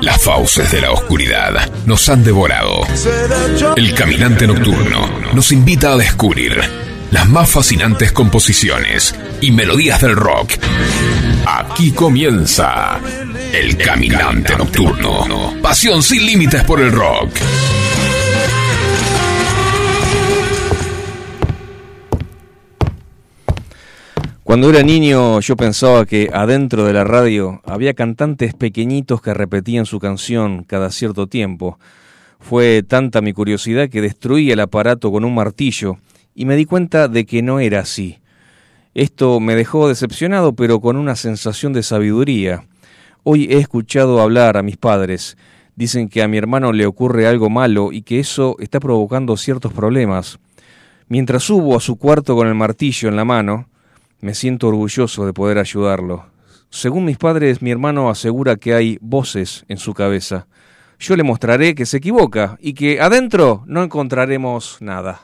Las fauces de la oscuridad nos han devorado. El caminante nocturno nos invita a descubrir las más fascinantes composiciones y melodías del rock. Aquí comienza El Caminante Nocturno. Pasión sin límites por el rock. Cuando era niño yo pensaba que adentro de la radio había cantantes pequeñitos que repetían su canción cada cierto tiempo. Fue tanta mi curiosidad que destruí el aparato con un martillo y me di cuenta de que no era así. Esto me dejó decepcionado pero con una sensación de sabiduría. Hoy he escuchado hablar a mis padres. Dicen que a mi hermano le ocurre algo malo y que eso está provocando ciertos problemas. Mientras subo a su cuarto con el martillo en la mano, me siento orgulloso de poder ayudarlo. Según mis padres, mi hermano asegura que hay voces en su cabeza. Yo le mostraré que se equivoca y que adentro no encontraremos nada.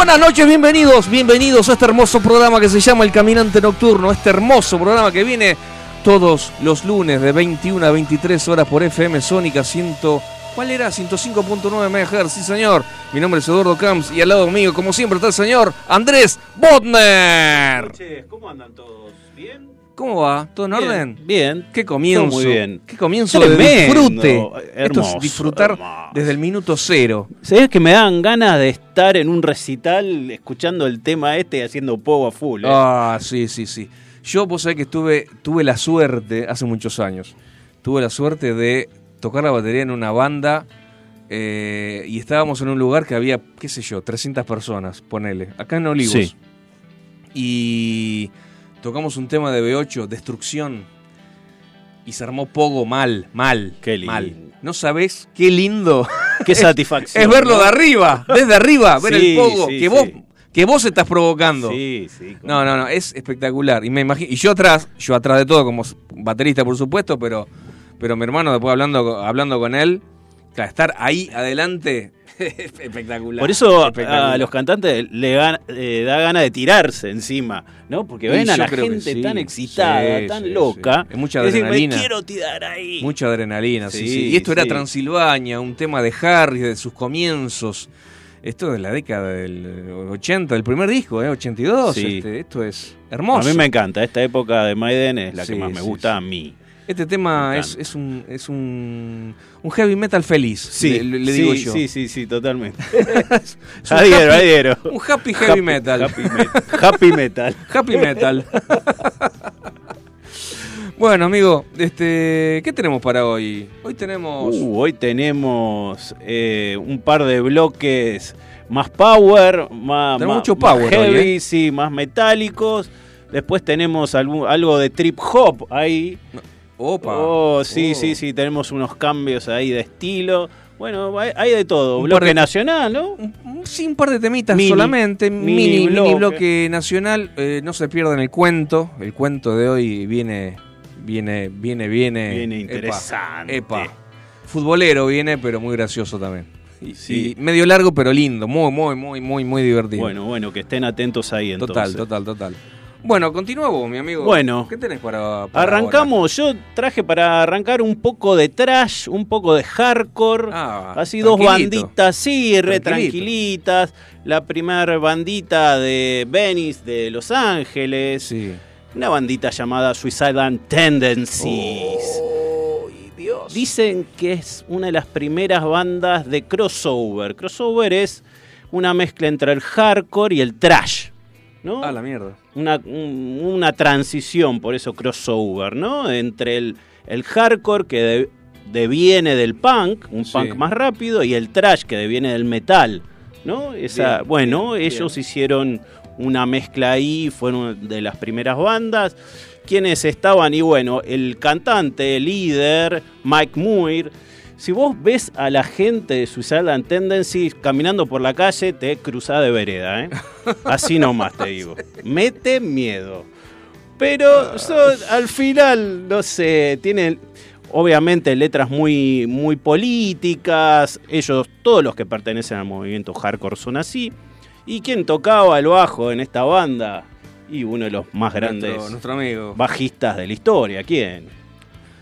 Buenas noches, bienvenidos, bienvenidos a este hermoso programa que se llama El Caminante Nocturno, este hermoso programa que viene todos los lunes de 21 a 23 horas por FM Sónica 100. ¿Cuál era? 105.9 MHz, sí señor. Mi nombre es Eduardo Camps y al lado mío, como siempre, está el señor Andrés Botner. ¿Cómo andan todos? ¿Bien? ¿Cómo va? ¿Todo en Bien, orden? Bien. Qué comienzo. Todo muy bien. Qué comienzo Tremendo, de disfrute. Esto hermoso, es disfrutar hermoso. desde el minuto cero. ¿Sabés que me dan ganas de estar en un recital escuchando el tema este y haciendo pogo a full? eh? Ah, sí, sí, sí. Yo, vos sabés que estuve, tuve la suerte, hace muchos años, tuve la suerte de tocar la batería en una banda eh, y estábamos en un lugar que había, qué sé yo, 300 personas, ponele, acá en Olivos. Sí. Y tocamos un tema de B8, Destrucción, y se armó pogo mal, mal, Qué lindo. mal. No sabés qué lindo Qué satisfacción. es verlo ¿no? de arriba, desde arriba, ver Sí, el pogo sí, que vos que vos estás provocando. Sí, sí. No, no, no, es espectacular. Y me imagino, y yo atrás, yo atrás de todo como baterista por supuesto, pero pero mi hermano después hablando hablando con él, claro, estar ahí adelante espectacular. Por eso espectacular. a los cantantes le gan- eh, da ganas de tirarse encima, ¿no? Porque Y ven a la gente sí. tan excitada, Sí, tan sí, loca. Es mucha y decir, adrenalina. Me quiero tirar ahí. mucha adrenalina, sí, Sí. Y esto era. Transilvania, un tema de Harry de sus comienzos. Esto es de la década del 80, del primer disco, ¿eh? 82. Sí. este, esto es A hermoso. mí me encanta. Esta época de Maiden es la que más me gusta a mí. Este tema es, un es un, un heavy metal feliz, Sí, le, le sí, digo yo. Sí, sí, sí, totalmente. Adhiero, happy- adhiero. Un happy heavy metal. Happy, metal. happy metal. Happy metal. bueno, amigo, este, ¿qué tenemos para hoy? Hoy tenemos Uh, hoy tenemos eh, un par de bloques más power, más, más- mucho más power heavy, hoy, ¿eh? sí, más metálicos. Después tenemos algo de trip hop ahí. Opa. Oh, sí, Oh. sí, sí, tenemos unos cambios ahí de estilo. Bueno, hay, hay de todo. Un Bloque de- nacional, ¿no? Sí, un par de temitas Mini, solamente, mini mini, mini bloque. nacional. Eh, no se pierdan el cuento. El cuento de hoy viene, viene, viene, viene. Viene epa, interesante. Epa. Futbolero viene, pero muy gracioso también. Y, Sí. y medio largo, pero lindo. Muy, muy, muy, muy, muy divertido. Bueno, bueno, que estén atentos ahí entonces. total, total, total. Bueno, continúa vos, mi amigo. Bueno. ¿Qué tenés para, para Arrancamos, yo traje para arrancar un poco de trash, un poco de hardcore. Ah, Así dos banditas, sí, re tranquilitas. La primera bandita de Venice de Los Ángeles. Sí. Una bandita llamada Suicidal Tendencies. ¡Ay, Dios! Dicen que es una de las primeras bandas de crossover. Crossover es una mezcla entre el hardcore y el trash. ¿no? Ah, la mierda. Una, un- una transición, por eso crossover, ¿no? Entre el, el hardcore que de- deviene del punk, un Sí. punk más rápido, y el trash que deviene del metal, ¿no? Esa, Bien, bueno, bien, ellos bien. hicieron una mezcla ahí, fueron de las primeras bandas. Quienes estaban, y bueno, el cantante, el líder, Mike Muir. Si vos ves a la gente de Suicidal Tendencies caminando por la calle, te cruzás de vereda, ¿eh? Así nomás te digo. Mete miedo. Pero son- al final, no sé, tienen obviamente letras muy, muy políticas. Ellos, todos los que pertenecen al movimiento hardcore son así. ¿Y quién tocaba el bajo en esta banda? Y uno de los más grandes Nuestro, nuestro amigo. bajistas de la historia. ¿Quién?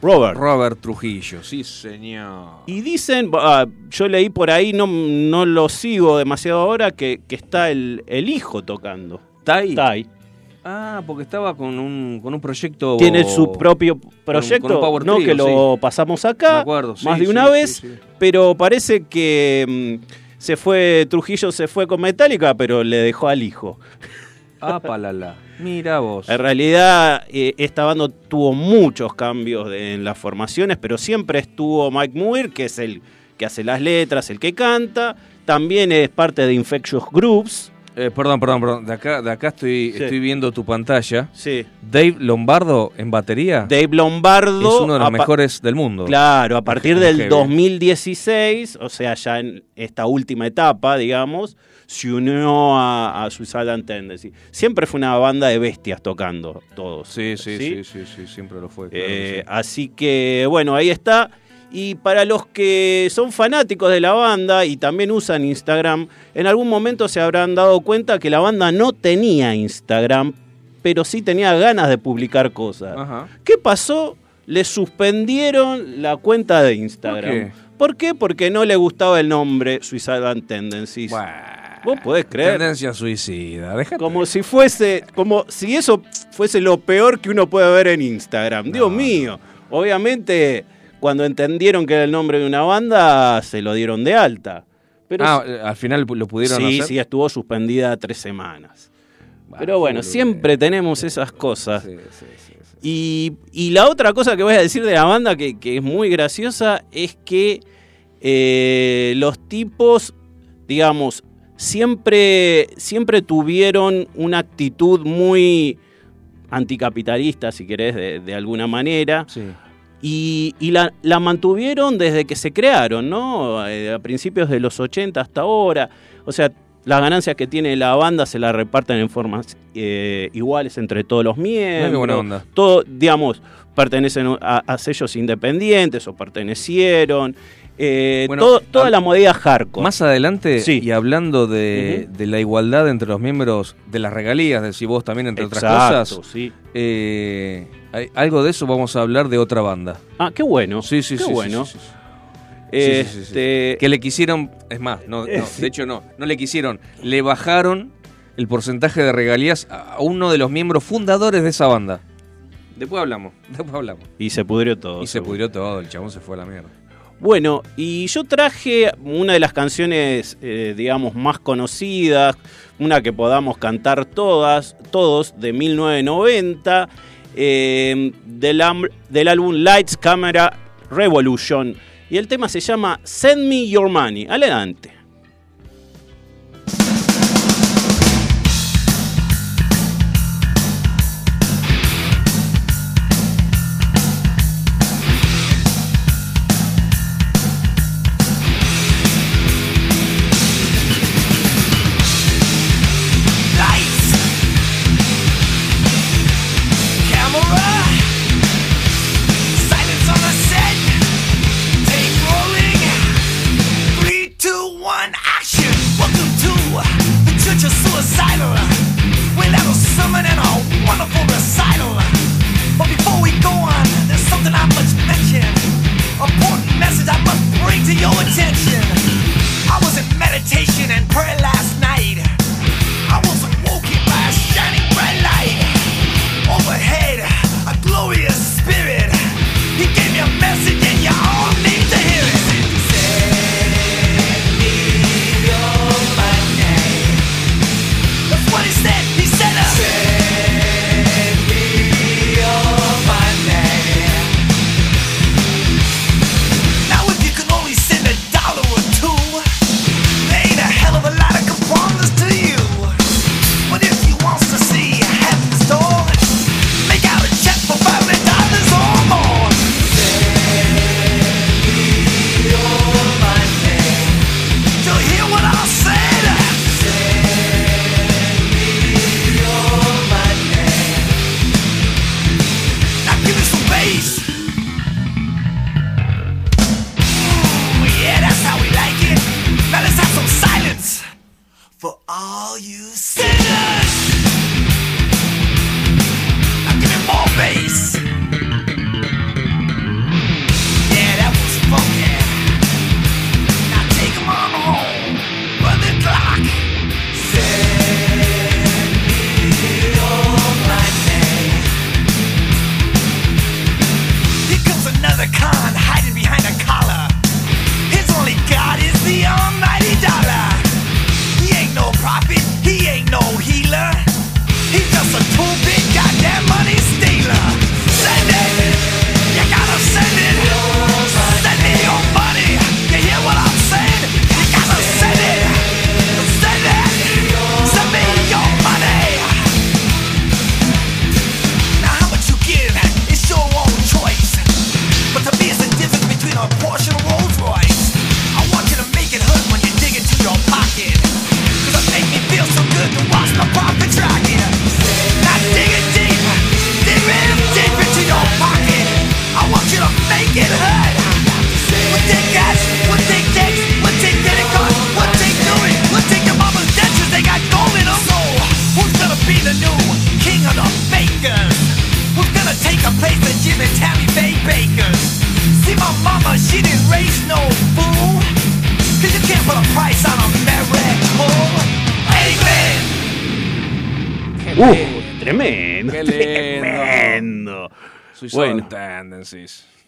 Robert. Robert Trujillo, sí, señor. Y dicen, ah, yo leí por ahí, no, no lo sigo demasiado ahora, que, que está el, el hijo tocando. ¿Tai? Ahí. Ah, porque estaba con un, con un proyecto. Tiene su propio proyecto, con no trio, que lo pasamos acá Me acuerdo, sí, más de una sí, vez, pero parece que mm, se fue Trujillo se fue con Metallica, pero le dejó al hijo. Ah, palala. Mira vos. En realidad eh, esta banda tuvo muchos cambios en las formaciones, pero siempre estuvo Mike Muir, que es el que hace las letras, el que canta, también es parte de Infectious Groups. Eh, perdón, perdón, perdón. De acá, de acá estoy, Sí. estoy viendo tu pantalla. Sí. Dave Lombardo en batería Dave Lombardo es uno de los mejores del mundo. Claro, a partir del heavy. 2016, o sea, ya en esta última etapa, digamos, se unió a, a Suicidal Tendency. Siempre fue una banda de bestias tocando todos. Sí, sí, sí, sí, sí, siempre lo fue. claro que Eh, sí. Así que, bueno, ahí está. Y para los que son fanáticos de la banda y también usan Instagram, en algún momento se habrán dado cuenta que la banda no tenía Instagram, pero sí tenía ganas de publicar cosas. ¿Qué pasó? Le suspendieron la cuenta de Instagram. ¿Por qué? Porque no le gustaba el nombre Suicidal Tendencies. Vos podés creer. Tendencia suicida. Como si fuese, como si eso fuese lo peor que uno puede ver en Instagram. Dios mío. Obviamente, cuando entendieron que era el nombre de una banda, se lo dieron de alta. Pero ah, al final lo pudieron sí, Sí, estuvo suspendida tres semanas. Pero bueno, siempre tenemos esas cosas. y, la otra cosa que voy a decir de la banda que, es muy graciosa es que eh, los tipos, digamos, siempre, siempre tuvieron una actitud muy anticapitalista, si querés, de, alguna manera. Y, la, mantuvieron desde que se crearon, ¿no? Eh, a principios de los 80 hasta ahora. O sea, las ganancias que tiene la banda se las reparten en formas eh, iguales entre todos los miembros. buena onda. Todo, digamos, pertenecen a, sellos independientes o pertenecieron. Eh, toda la modalidad hardcore. Más adelante, y hablando de, la igualdad entre los miembros de las regalías, de si vos también, entre otras cosas, sí. Eh, algo de eso vamos a hablar de otra banda. Ah, qué bueno. Sí, sí, qué sí. bueno. Este... Que le quisieron, es más, no, de hecho no, no le quisieron, le bajaron el porcentaje de regalías a uno de los miembros fundadores de esa banda. Después hablamos, después hablamos. Y se pudrió todo. Y se pudrió todo, el chabón se fue a la mierda. Bueno, y yo traje una de las canciones, eh, digamos, más conocidas, una que podamos cantar todas, todos, de 1990, eh, del, del álbum Lights Camera Revolution. Y el tema se llama Send Me Your Money. Adelante.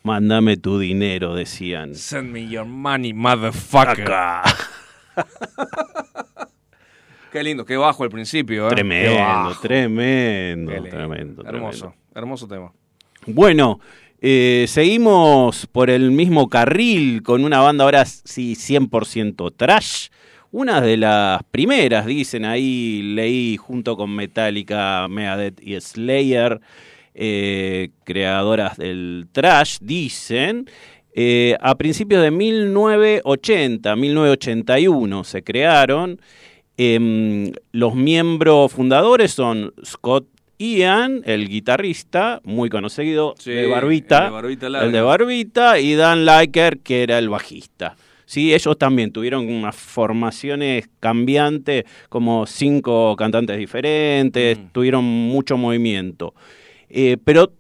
Mándame tu dinero, decían. Send me your money, motherfucker. Qué lindo, qué bajo al principio, ¿eh? Tremendo, tremendo, tremendo, Hermoso, tremendo. hermoso tema. Bueno, eh, seguimos por el mismo carril con una banda ahora sí 100% trash. Una de las primeras, dicen ahí, leí junto con Metallica, Megadeth y Slayer, eh, creadoras del trash, dicen. eh, a principios de 1980, 1981 se crearon. Em, los miembros fundadores son Scott Ian, el guitarrista, muy conocido, Sí, de Barbita, el de Barbita el de Barbita, y Dan Liker, que era el bajista. Sí, ellos también tuvieron unas formaciones cambiantes, como cinco cantantes diferentes, Mm. tuvieron mucho movimiento. Eh, pero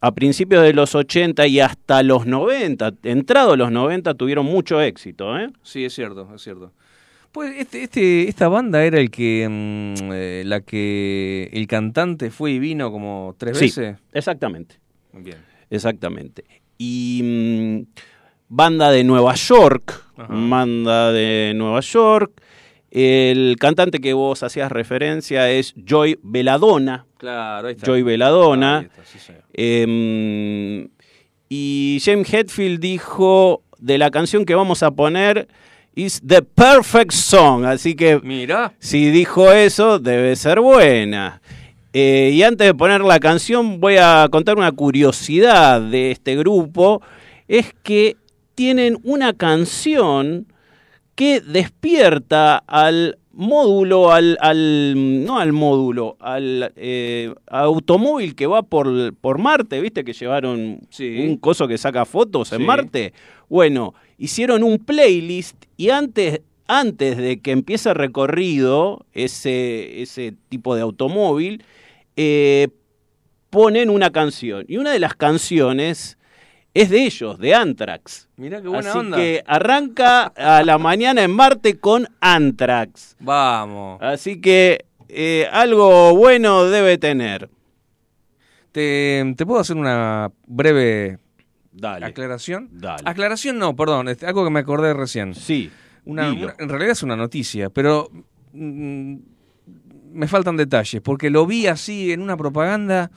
a principios de los 80 y hasta los 90, entrados los 90, tuvieron mucho éxito. ¿eh? Sí, es cierto, es cierto. Pues este, este, esta banda era el que, mm, eh, la que el cantante fue y vino como tres Sí. veces. Exactamente. Bien. Exactamente. Y mm, banda de Nueva York, Ajá. banda de Nueva York. El cantante que vos hacías referencia es Joy Veladona. Claro, ahí está. Joy Veladona. Ahí está, sí, señor. Em, y James Hetfield dijo de la canción que vamos a poner is the perfect song. Así que Mira, si dijo eso, debe ser buena. Eh, y antes de poner la canción, voy a contar una curiosidad de este grupo. Es que tienen una canción que despierta al módulo, al, al- no al módulo, al eh, automóvil que va por, por Marte, ¿viste? Que llevaron Sí. un coso que saca fotos en. Marte. Bueno, hicieron un playlist y antes, antes de que empiece el recorrido, ese, ese tipo de automóvil, eh, ponen una canción. Y una de las canciones es de ellos, de Anthrax. mira qué buena Así onda. que arranca a la mañana en Marte con Anthrax. Vamos. Así que eh, algo bueno debe tener. ¿Te, te puedo hacer una breve Dale. aclaración? Dale. Aclaración no, perdón, este, algo que me acordé recién. Sí. Una- en realidad es una noticia, pero mm, me faltan detalles, porque lo vi así en una propaganda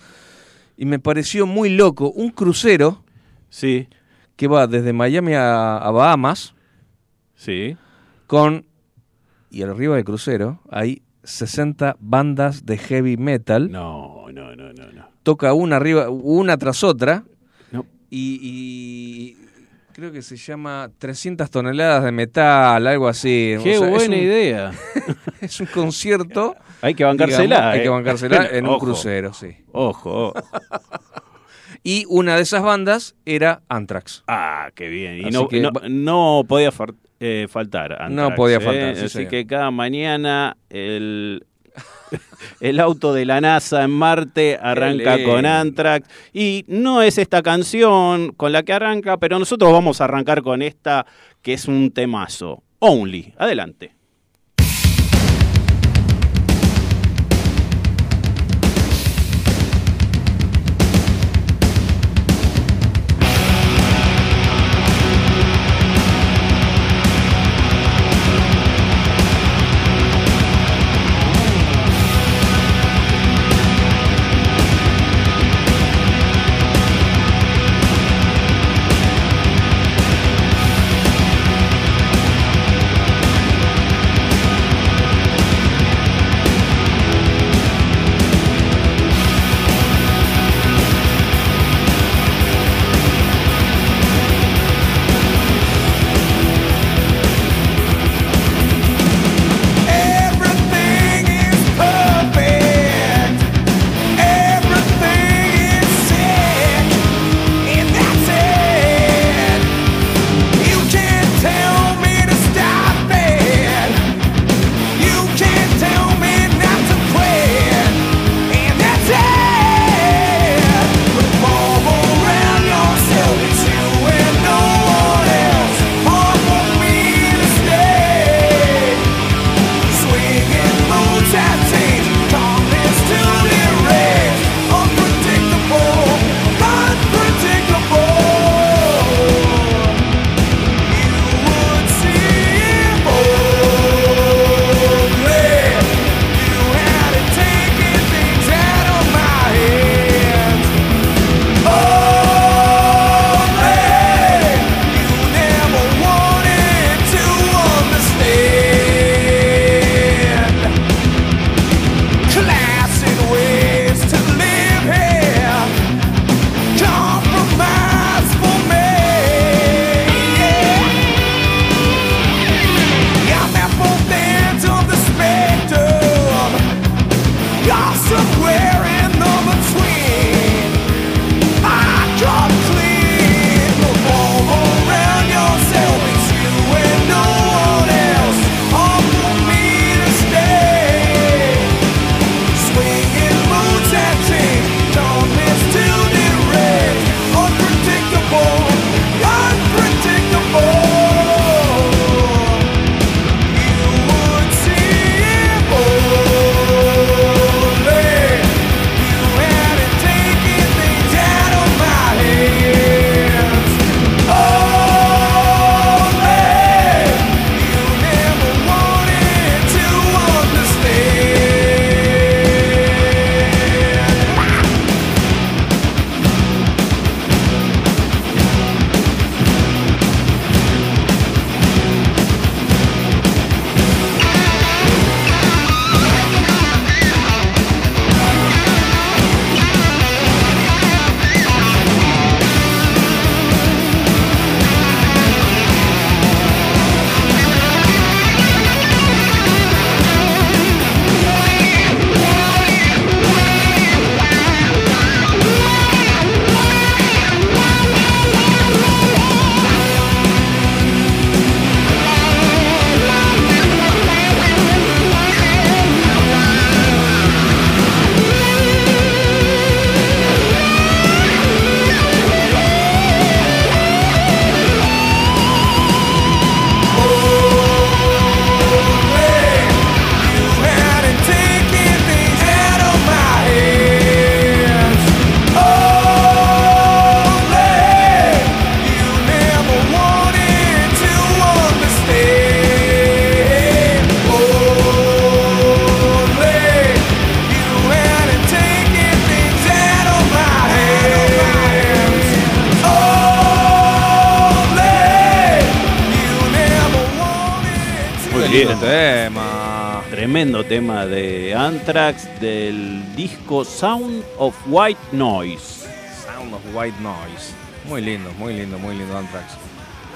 y me pareció muy loco. Un crucero Sí. que va desde Miami a, a Bahamas Sí. con, y arriba del crucero hay 60 bandas de heavy metal. No, no, no, no, no. Toca una arriba, una tras otra No. y, y creo que se llama 300 toneladas de metal, algo así. Qué O sea, es buena un- idea. Es un concierto Hay que bancársela. digamos, hay eh. que bancársela en un Ojo, crucero, sí. Ojo. Y una de esas bandas era Anthrax. Ah, qué bien. Y no, que no, va- no podía eh, faltar. Anthrax, No podía ¿eh? faltar, sí, Así señor. que cada mañana el, el auto de la NASA en Marte arranca con Anthrax. Y no es esta canción con la que arranca, pero nosotros vamos a arrancar con esta que es un temazo. Only. Adelante. De Anthrax del disco Sound of White Noise. Sound of White Noise. Muy lindo, muy lindo, muy lindo Anthrax.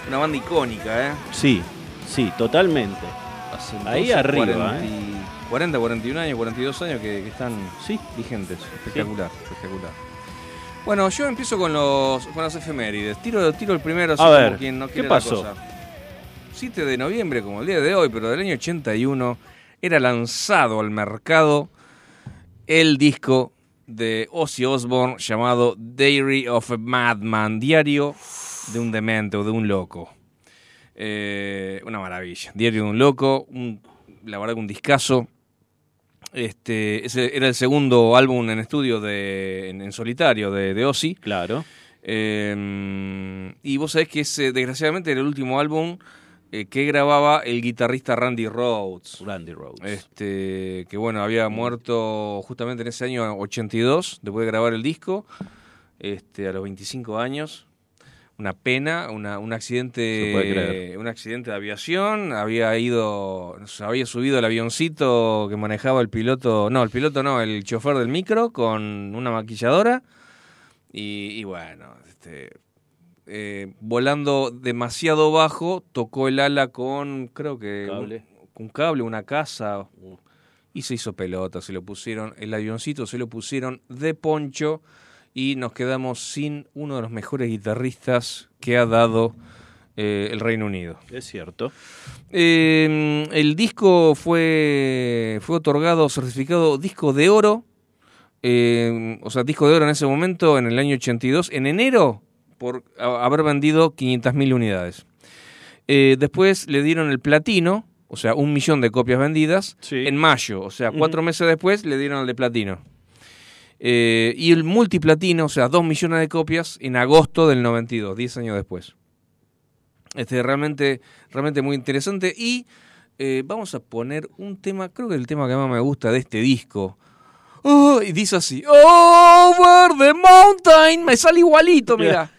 Una banda icónica, ¿eh? Sí, sí, totalmente. Ahí arriba, 40, ¿eh? 40, 41 años, 42 años que, están sí. vigentes. Espectacular, espectacular. Bueno, yo empiezo con los con las efemérides. Tiro, tiro el primero, así A ver, quien no quiere ¿qué pasó? 7 de noviembre, como el día de hoy, pero del año 81, era lanzado al mercado el disco de Ozzy Osbourne llamado Diary of a Madman, diario de un demente o de un loco. Eh, una maravilla. Diario de un loco, la verdad que un discazo. Este, ese era el segundo álbum en estudio de, en, solitario de, de, Ozzy. Claro. Em, y vos sabés que ese, desgraciadamente, era el último álbum eh, que grababa el guitarrista Randy Rhodes. Randy Rhodes. Este, que bueno, había muerto justamente en ese año 82, después de grabar el disco, este, a los 25 años. Una pena, una, un accidente, un accidente de aviación, había ido, había subido el avioncito que manejaba el piloto, no, el piloto no, el chofer del micro con una maquilladora. Y, bueno, este, eh, volando demasiado bajo, tocó el ala con, creo que Un, un cable, una casa. Y se hizo pelota, se lo pusieron, el avioncito se lo pusieron de poncho y nos quedamos sin uno de los mejores guitarristas que ha dado eh, el Reino Unido. Es cierto. Em, el disco fue, fue otorgado, certificado disco de oro, em, o sea, disco de oro en ese momento, en el año 82, en enero, por haber vendido 500.000 unidades. Eh, después le dieron el platino, o sea, un millón de copias vendidas, en mayo, o sea, cuatro meses después le dieron el de platino. Eh, y el multiplatino, o sea, dos millones de copias en agosto del 92, 10 años después. Este, realmente, realmente muy interesante. Y eh, vamos a poner un tema, creo que el tema que más me gusta de este disco. Oh, y dice así: Over the mountain. Me sale igualito, mira.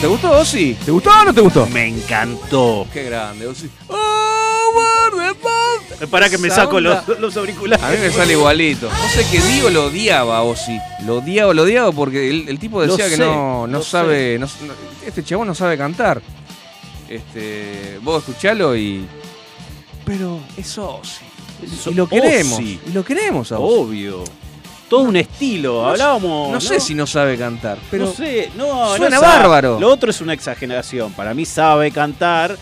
¿Te gustó, Ozzy? ¿Te gustó o no te gustó? Me encantó. Qué grande, Ozzy. Over the Para que me saco los, los auriculares. A mí me sale igualito. No sé que Dio lo odiaba, Ozzy. Lo odiaba, lo odiaba porque el, el tipo Lo decía que sé, no, no lo sabe. no- no- este chabón no sabe cantar. Este, vos escuchalo y. Pero es Ozzy. Y lo queremos. Ozzy. Y lo queremos a Ozzy. Obvio. Todo un estilo. Hablábamos. No sé si no sabe cantar, pero no sé, no, suena no sabe. bárbaro. Lo otro es una exageración. Para mí sabe cantar.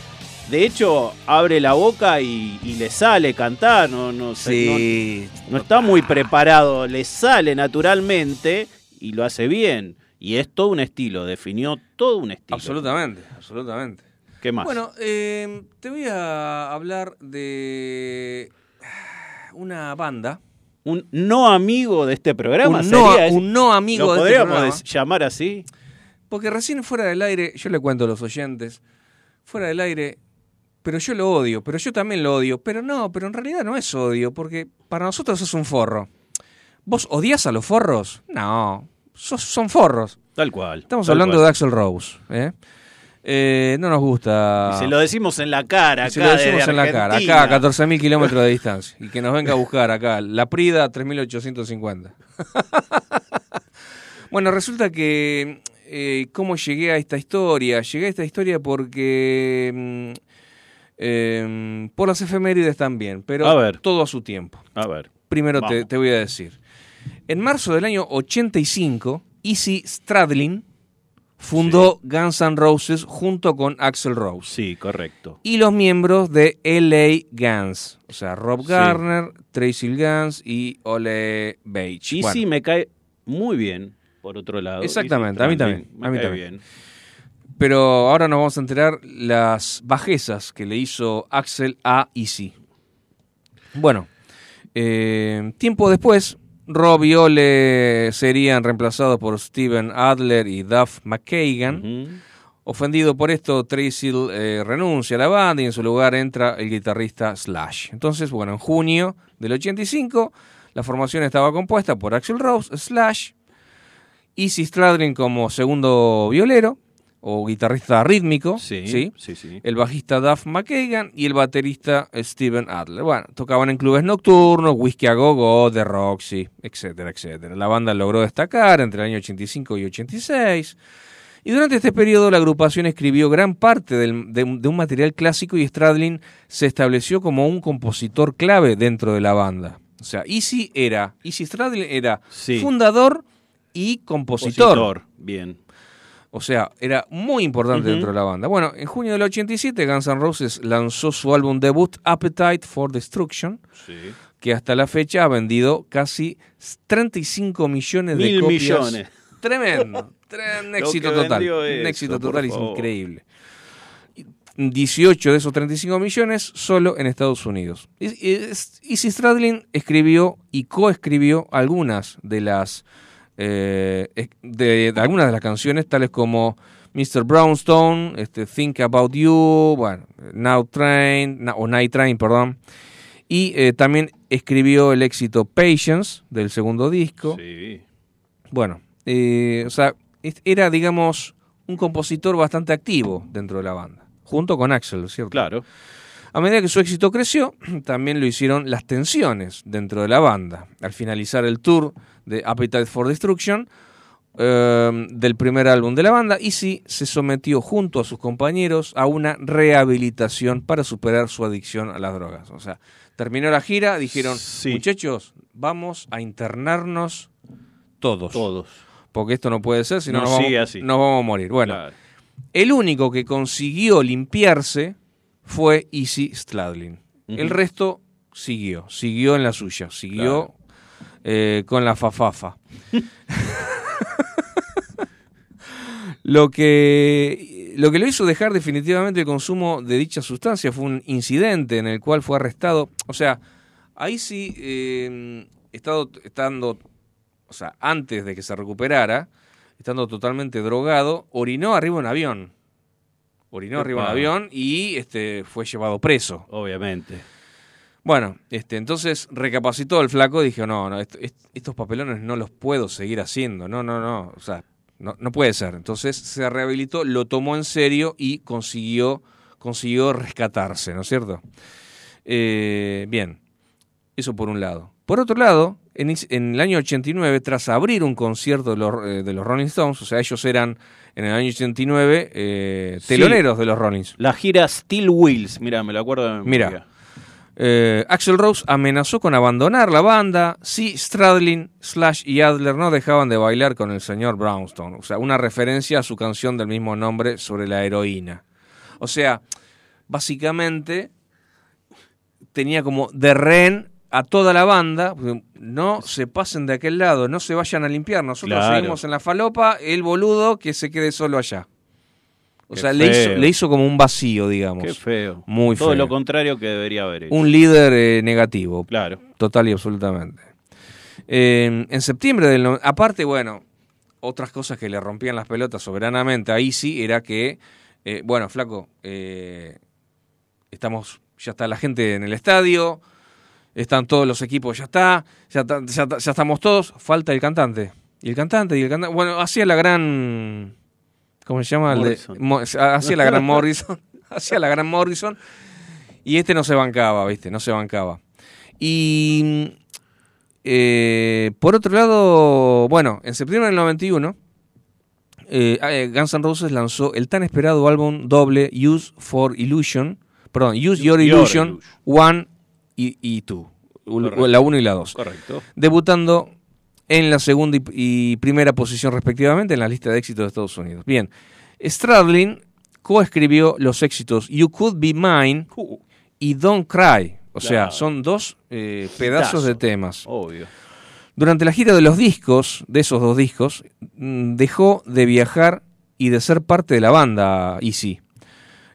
De hecho, abre la boca y, y le sale cantar. No, no, sé, sí. no, no está muy preparado. Le sale naturalmente y lo hace bien. Y es todo un estilo. Definió todo un estilo. Absolutamente, absolutamente. ¿Qué más? Bueno, eh, te voy a hablar de una banda. Un no amigo de este programa Un no, un no amigo ¿Lo de este programa. llamar así? Porque recién fuera del aire, yo le cuento a los oyentes, fuera del aire, pero yo lo odio, pero yo también lo odio. Pero no, pero en realidad no es odio, porque para nosotros es un forro. ¿Vos odias a los forros? No, sos- son forros. Tal cual. Estamos tal hablando cual. de Axel Rose. ¿eh? Eh, no nos gusta. Y se lo decimos en la cara, Y acá se lo decimos en la cara, Argentina. acá a 14.000 kilómetros de distancia. Y que nos venga a buscar acá, la Prida 3.850. bueno, resulta que, eh, ¿cómo llegué a esta historia? Llegué a esta historia porque... mm, em, por las efemérides también, pero A ver. todo a su tiempo. A ver. Primero te, te voy a decir. En marzo del año 85, Easy Stradlin fundó Guns N' Roses junto con Axel Rose Sí, correcto. y los miembros de LA Guns, o sea, Rob Sí. Garner, Tracy Guns y Ole Beige. Y Bueno, sí, me cae muy bien, por otro lado. Exactamente, a mí también, Me a mí cae también. bien. Pero ahora nos vamos a enterar las bajezas que le hizo Axel a Easy. Bueno, eh, tiempo después, Rob y Ole serían reemplazados por Steven Adler y Duff McKagan. Ofendido por esto, Tracy eh, renuncia a la banda y en su lugar entra el guitarrista Slash. Entonces, bueno, en junio del 85, la formación estaba compuesta por Axel Rose, Slash, Easy Stradlin como segundo violero o guitarrista rítmico, Sí, ¿sí? sí, sí. el bajista Duff McKagan y el baterista Steven Adler. Bueno, tocaban en clubes nocturnos, Whisky a Go Go, The Roxy, etcétera, etcétera. La banda logró destacar entre el año 85 y 86. Y durante este periodo la agrupación escribió gran parte del- de, un- de un material clásico y Stradlin se estableció como un compositor clave dentro de la banda. O sea, Easy era, Easy Stradlin era fundador y compositor. Compositor, Bien. O sea, era muy importante dentro de la banda. Bueno, en junio del 87 Guns N' Roses lanzó su álbum debut Appetite for Destruction, Sí. que hasta la fecha ha vendido casi 35 millones de Mil copias. millones. Tremendo, tre- un éxito total, un éxito total es increíble. 18 de esos 35 millones solo en Estados Unidos. Izzy Stradlin escribió y coescribió algunas de las eh, de, de algunas de las canciones, tales como Mr. Brownstone, este, Think About You, bueno, Now Train, o Night Train, perdón. Y eh, también escribió el éxito Patience del segundo disco. Sí. Bueno, eh, o sea, era, digamos, un compositor bastante activo dentro de la banda, junto con Axel, ¿cierto? Claro. A medida que su éxito creció, también lo hicieron las tensiones dentro de la banda. Al finalizar el tour de Appetite for Destruction, eh, del primer álbum de la banda, Easy se sometió junto a sus compañeros a una rehabilitación para superar su adicción a las drogas. O sea, terminó la gira, dijeron, Sí. muchachos, vamos a internarnos todos. Todos. Porque esto no puede ser, si no No nos, vamos, así. nos vamos a morir. Bueno, Claro. el único que consiguió limpiarse fue Easy Stradlin. El resto siguió, siguió en la suya, siguió eh, con la fafafa. lo, que, lo que lo hizo dejar definitivamente el consumo de dicha sustancia fue un incidente en el cual fue arrestado. O sea, ahí sí, eh, estado, estando, o sea, antes de que se recuperara, estando totalmente drogado, orinó arriba de un avión. Orinó arriba de un avión y este, fue llevado preso. Obviamente. Bueno, este, entonces recapacitó el flaco y dijo, no, no, est- estos papelones no los puedo seguir haciendo, no, no, no, o sea, no, no puede ser. Entonces se rehabilitó, lo tomó en serio y consiguió, consiguió rescatarse, ¿no es cierto? Eh, bien, eso por un lado. Por otro lado, en, en, el año 89, tras abrir un concierto de los, eh, de los, Rolling Stones, o sea, ellos eran en el año 89 eh, teloneros sí, de los Rollings. La gira Steel Wheels, mira, me lo acuerdo de Mira, eh, Axel Rose amenazó con abandonar la banda si Stradlin, Slash y Adler no dejaban de bailar con el señor Brownstone. O sea, una referencia a su canción del mismo nombre sobre la heroína. O sea, básicamente tenía como de rehén a toda la banda, no se pasen de aquel lado, no se vayan a limpiar, nosotros Claro. seguimos en la falopa, el boludo que se quede solo allá. O Qué sea, le hizo, feo. le hizo como un vacío, digamos. Qué feo. Muy Todo feo. lo contrario que debería haber hecho. Un líder eh, negativo, Claro. total y absolutamente. Eh, en septiembre del... no- Aparte, bueno, otras cosas que le rompían las pelotas soberanamente a Easy era que, eh, bueno, flaco, eh, estamos, ya está la gente en el estadio, están todos los equipos, ya está, ya, está- ya, está- ya estamos todos, falta el cantante. Y el cantante, y el cantante, bueno, hacía la gran... ¿Cómo se llama? Morrison. Mo- hacía la gran Morrison, hacía la gran Morrison, y este no se bancaba, ¿viste? No se bancaba. Y eh, por otro lado, bueno, en septiembre del 91, eh, eh, Guns N' Roses lanzó el tan esperado álbum doble Use for Illusion, perdón, Use Your Your Illusion Illusion. 1 y, y 2, Correcto. la 1 y la 2, Correcto. debutando en la segunda y, y primera posición respectivamente en la lista de éxitos de Estados Unidos. Bien, Stradlin coescribió los éxitos You Could Be Mine y Don't Cry, o sea, son dos eh, pedazos Hitazo. de temas. Obvio. Durante la gira de los discos, de esos dos discos, mm, dejó de viajar y de ser parte de la banda Easy,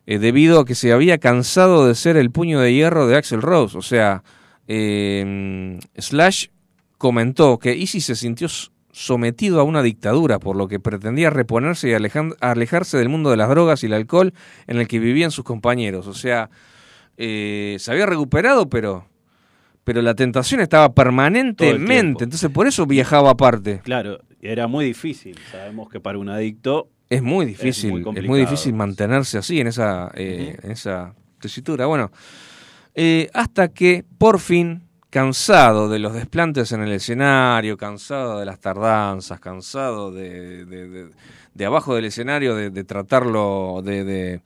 eh, debido a que se había cansado de ser el puño de hierro de Axel Rose. O sea, eh, Slash comentó que Easy se sintió sometido a una dictadura, por lo que pretendía reponerse y alejarse del mundo de las drogas y el alcohol en el que vivían sus compañeros. O sea, eh, se había recuperado, pero pero la tentación estaba permanentemente, entonces por eso viajaba aparte. Claro, era muy difícil. Sabemos que para un adicto Es muy difícil, es muy, difícil mantenerse así en esa, eh, en esa tesitura. Bueno, eh, hasta que por fin, cansado de los desplantes en el escenario, cansado de las tardanzas, cansado de, de- de- de abajo del escenario, de, tratarlo, de, de,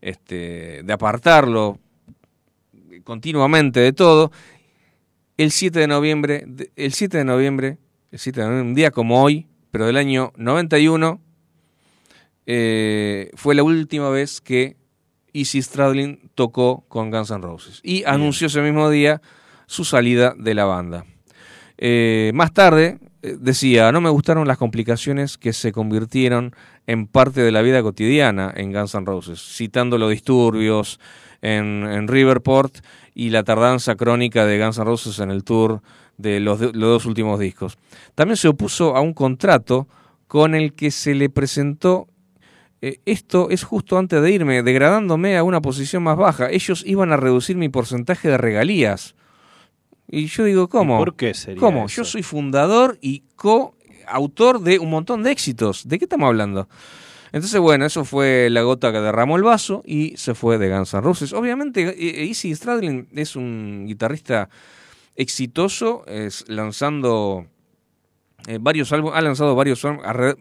este, de apartarlo continuamente de todo, el 7 de noviembre, el 7 de noviembre, el 7 de noviembre, un día como hoy, pero del año 91, eh, fue la última vez que Easy Stradlin tocó con Guns N' Roses. Y anunció ese mismo día su salida de la banda. Eh, más tarde eh, decía, no me gustaron las complicaciones que se convirtieron en parte de la vida cotidiana en Guns N' Roses, citando los disturbios en, Riverport y la tardanza crónica de Guns N' Roses en el tour de los, de- los dos últimos discos. También se opuso a un contrato con el que se le presentó eh, esto es justo antes de irme, degradándome a una posición más baja. Ellos iban a reducir mi porcentaje de regalías. Y yo digo, ¿cómo? ¿Y por qué sería ¿Cómo? eso? Yo soy fundador y coautor de un montón de éxitos. ¿De qué estamos hablando? Entonces, bueno, eso fue la gota que derramó el vaso y se fue de Guns N' Roses. Obviamente, eh, Easy Stradlin es un guitarrista exitoso, es lanzando eh, varios álbumes, ha lanzado varios álbumes,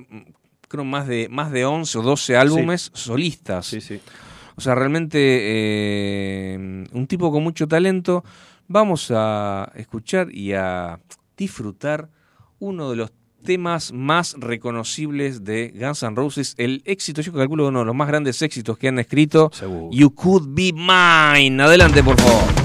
creo más de, más de 11 o 12 álbumes solistas. Sí, sí. O sea, realmente eh, un tipo con mucho talento. Vamos a escuchar y a disfrutar uno de los temas más reconocibles de Guns N' Roses, el éxito, yo calculo uno de los más grandes éxitos que han escrito, Seguro. You Could Be Mine. Adelante, por favor.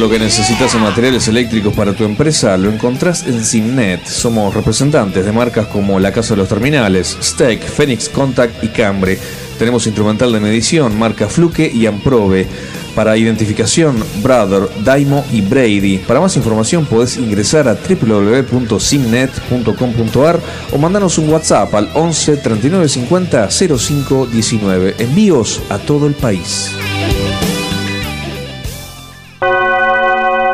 Lo que necesitas en materiales eléctricos para tu empresa lo encontrás en Simnet. Somos representantes de marcas como La Casa de los Terminales, Steak, Phoenix Contact y Cambre. Tenemos instrumental de medición, marca Fluke y Amprobe. Para identificación, Brother, Daimo y Brady. Para más información podés ingresar a www.simnet.com.ar o mandanos un WhatsApp al 11 39 50 05 19. Envíos a todo el país.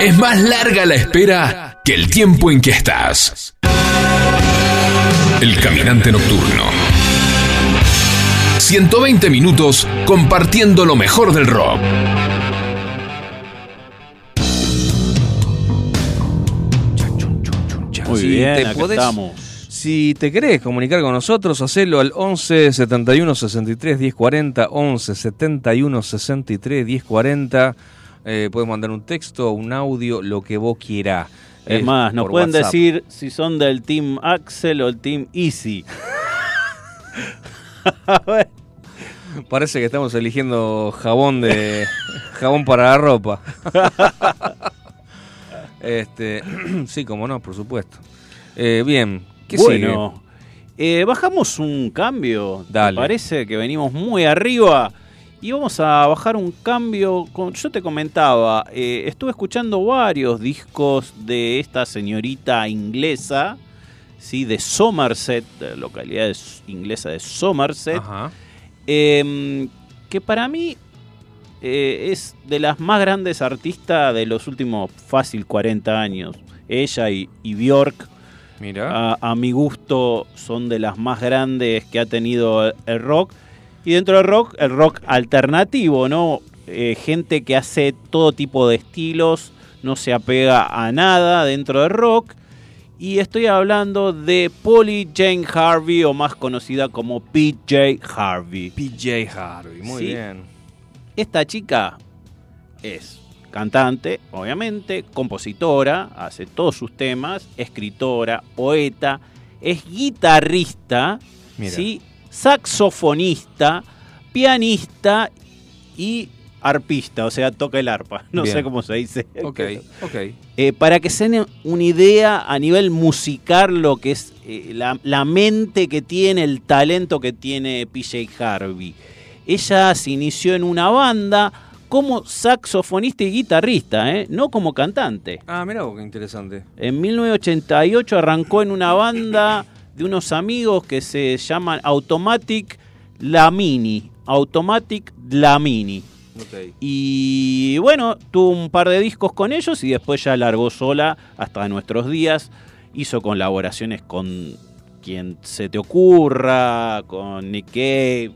Es más larga la espera que el tiempo en que estás. El caminante nocturno. 120 minutos compartiendo lo mejor del rock. Muy Si bien, te acá podés- estamos. Si te querés comunicar con nosotros, hacelo al 11 71 63 10 40, 11 71 63 10 40. Eh, puedes mandar un texto, un audio, lo que vos quieras. Es más, nos pueden WhatsApp. decir si son del Team Axel o el Team Easy. A ver, Parece que estamos eligiendo jabón de jabón para la ropa. este, sí, como no, por supuesto. Eh, bien, ¿qué sigue? bueno, eh, bajamos un cambio. ¿te Dale. Parece que venimos muy arriba. Y vamos a bajar un cambio. con- yo te comentaba, eh, estuve escuchando varios discos de esta señorita inglesa, ¿sí? de Somerset, de localidad de- inglesa de Somerset. Eh, que para mí eh, es de las más grandes artistas de los últimos fácil 40 años. Ella y, y Bjork, Mira. a, a mi gusto, son de las más grandes que ha tenido el rock. Y dentro del rock, el rock alternativo, ¿no? Eh, gente que hace todo tipo de estilos, no se apega a nada dentro del rock. Y estoy hablando de Polly Jane Harvey, o más conocida como PJ Harvey. PJ Harvey, muy Sí. bien. Esta chica es cantante, obviamente, compositora, hace todos sus temas, escritora, poeta, es guitarrista, Mira. ¿sí? Saxofonista, pianista y arpista, o sea, toca el arpa. No Bien. sé cómo se dice. Ok, ok. Eh, para que se den una idea a nivel musical lo que es eh, la, la mente que tiene, el talento que tiene PJ Harvey. Ella se inició en una banda como saxofonista y guitarrista, ¿eh? no como cantante. Ah, mira vos, qué interesante. En 1988 arrancó en una banda de unos amigos que se llaman Automatic Lamini. Automatic Lamini. Ok. Y bueno, tuvo un par de discos con ellos y después ya largó sola hasta nuestros días. Hizo colaboraciones con quien se te ocurra, con Nick Cave,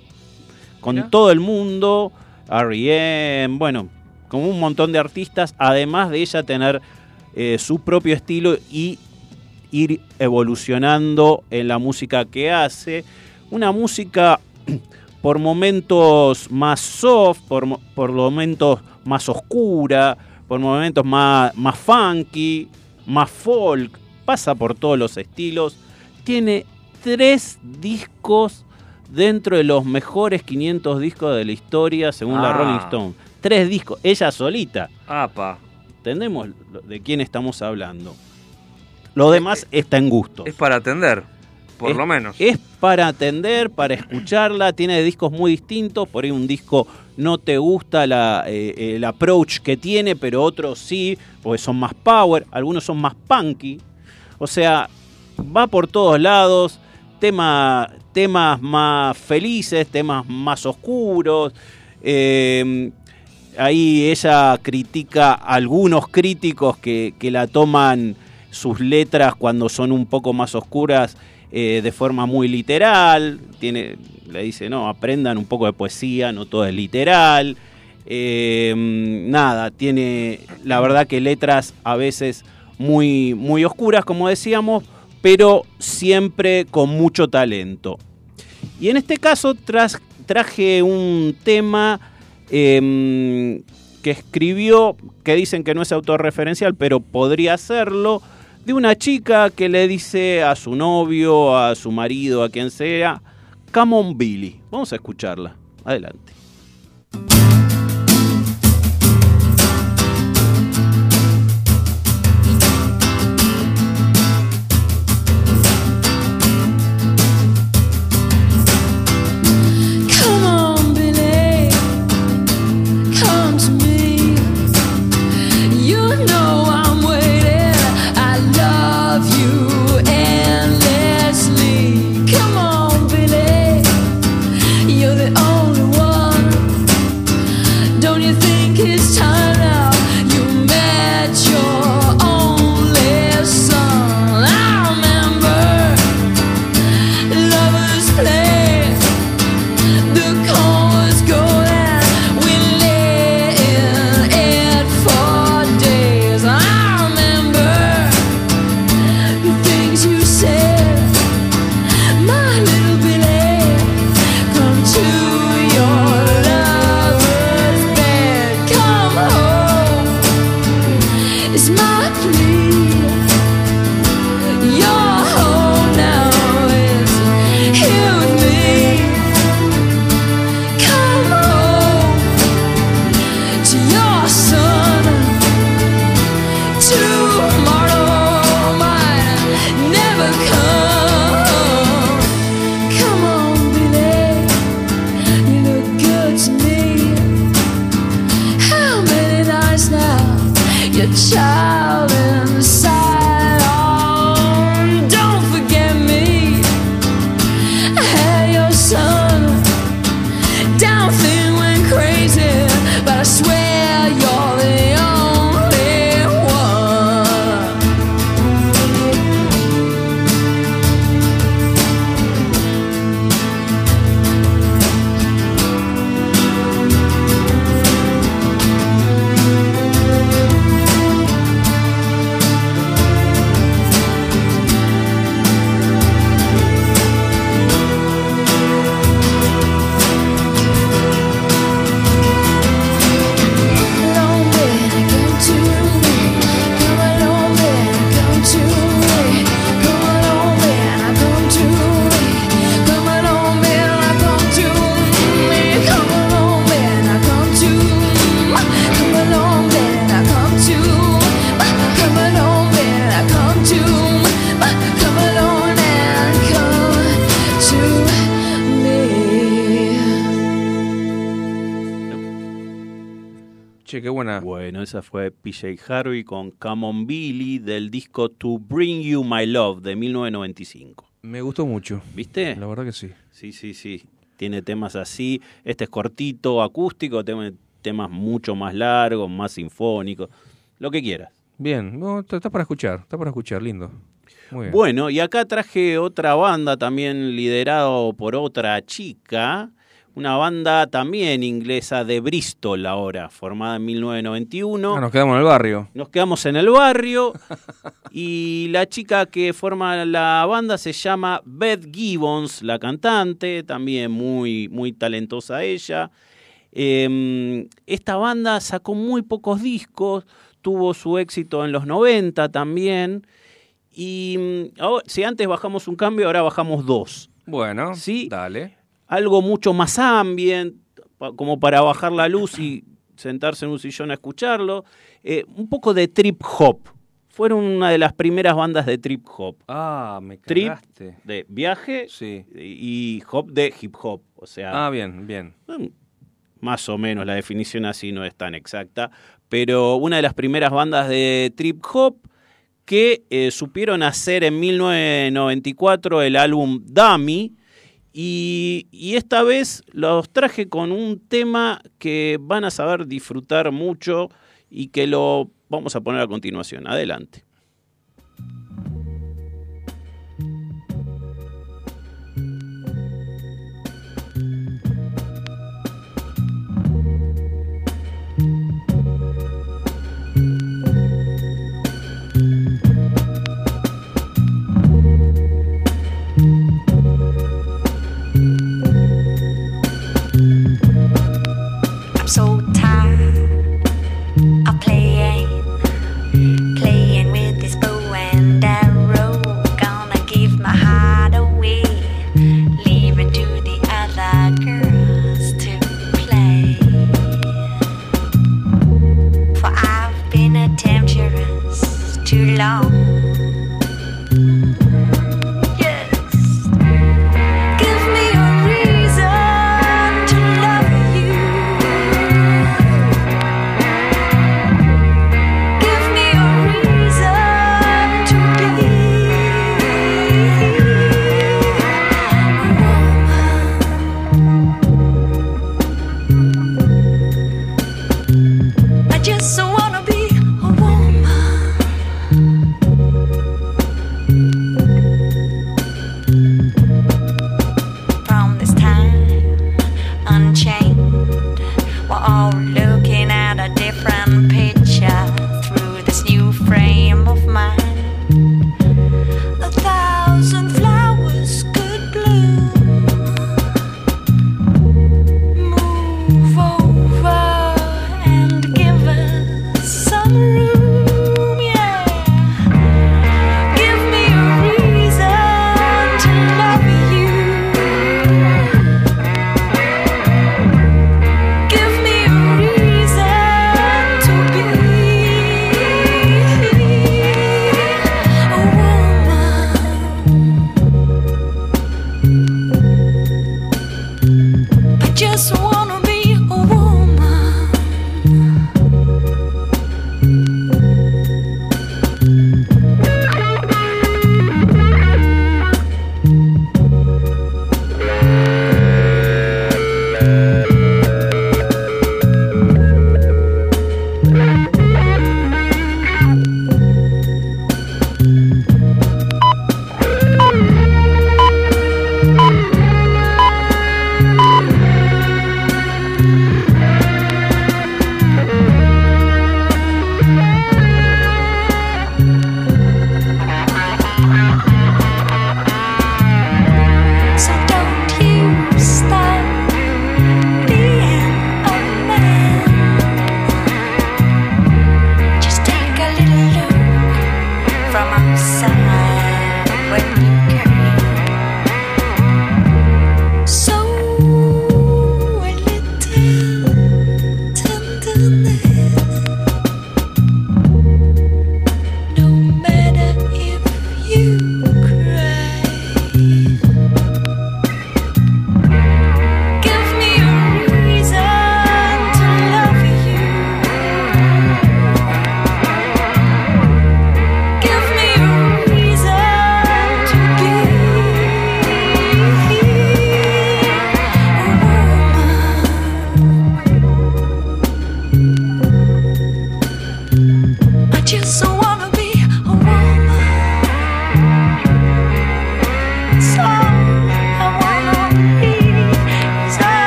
con todo el mundo, R.E.M., bueno, con un montón de artistas, además de ella tener eh, su propio estilo y ir evolucionando en la música que hace. Una música por momentos más soft, por, por momentos más oscura, por momentos más, más funky, más folk, pasa por todos los estilos. Tiene tres discos dentro de los mejores 500 discos de la historia según la Ah. Rolling Stone. Tres discos, ella solita. Apa. Entendemos de quién estamos hablando. Lo demás está en gusto. Es para atender, por Es- lo menos. Es para atender, para escucharla. Tiene discos muy distintos. Por ahí un disco no te gusta la, eh, el approach que tiene, pero otros sí, porque son más power. Algunos son más punky. O sea, va por todos lados. Tema, temas más felices, temas más oscuros. Eh, ahí ella critica a algunos críticos que, que la toman sus letras cuando son un poco más oscuras eh, de forma muy literal. Tiene, le dice, no, aprendan un poco de poesía, no todo es literal. Eh, nada, tiene la verdad que letras a veces muy, muy oscuras, como decíamos, pero siempre con mucho talento. Y en este caso traje un tema em, que escribió, que dicen que no es autorreferencial, pero podría serlo, de una chica que le dice a su novio, a su marido, a quien sea, Come on Billy. Vamos a escucharla. Adelante. Esa fue PJ Harvey con Come On Billy del disco To Bring You My Love de 1995. Me gustó mucho. ¿Viste? La verdad que sí. Sí, sí, sí. Tiene temas así. Este es cortito, acústico, tiene temas mucho más largos, más sinfónicos, lo que quieras. Bien, no, está para escuchar, está para escuchar, lindo. Muy bien. Bueno, y acá traje otra banda también liderado por otra chica, una banda también inglesa de Bristol ahora, formada en 1991. Ah, nos quedamos en el barrio. Nos quedamos en el barrio y la chica que forma la banda se llama Beth Gibbons, la cantante, también muy, muy talentosa ella. Em, esta banda sacó muy pocos discos, tuvo su éxito en los 90 también. Y mm, si antes bajamos un cambio, ahora bajamos dos. Bueno, ¿Sí? dale. Algo mucho más ambient, como para bajar la luz y sentarse en un sillón a escucharlo. Eh, un poco de trip hop. Fueron una de las primeras bandas de trip hop. Ah, me Trip cagaste. de viaje Sí. y hop de hip hop. O sea, Ah, bien, bien. Mm, más o menos la definición así no es tan exacta, pero una de las primeras bandas de trip hop que eh, supieron hacer en 1994 el álbum Dummy y, esta vez los traje con un tema que van a saber disfrutar mucho y que lo vamos a poner a continuación. Adelante.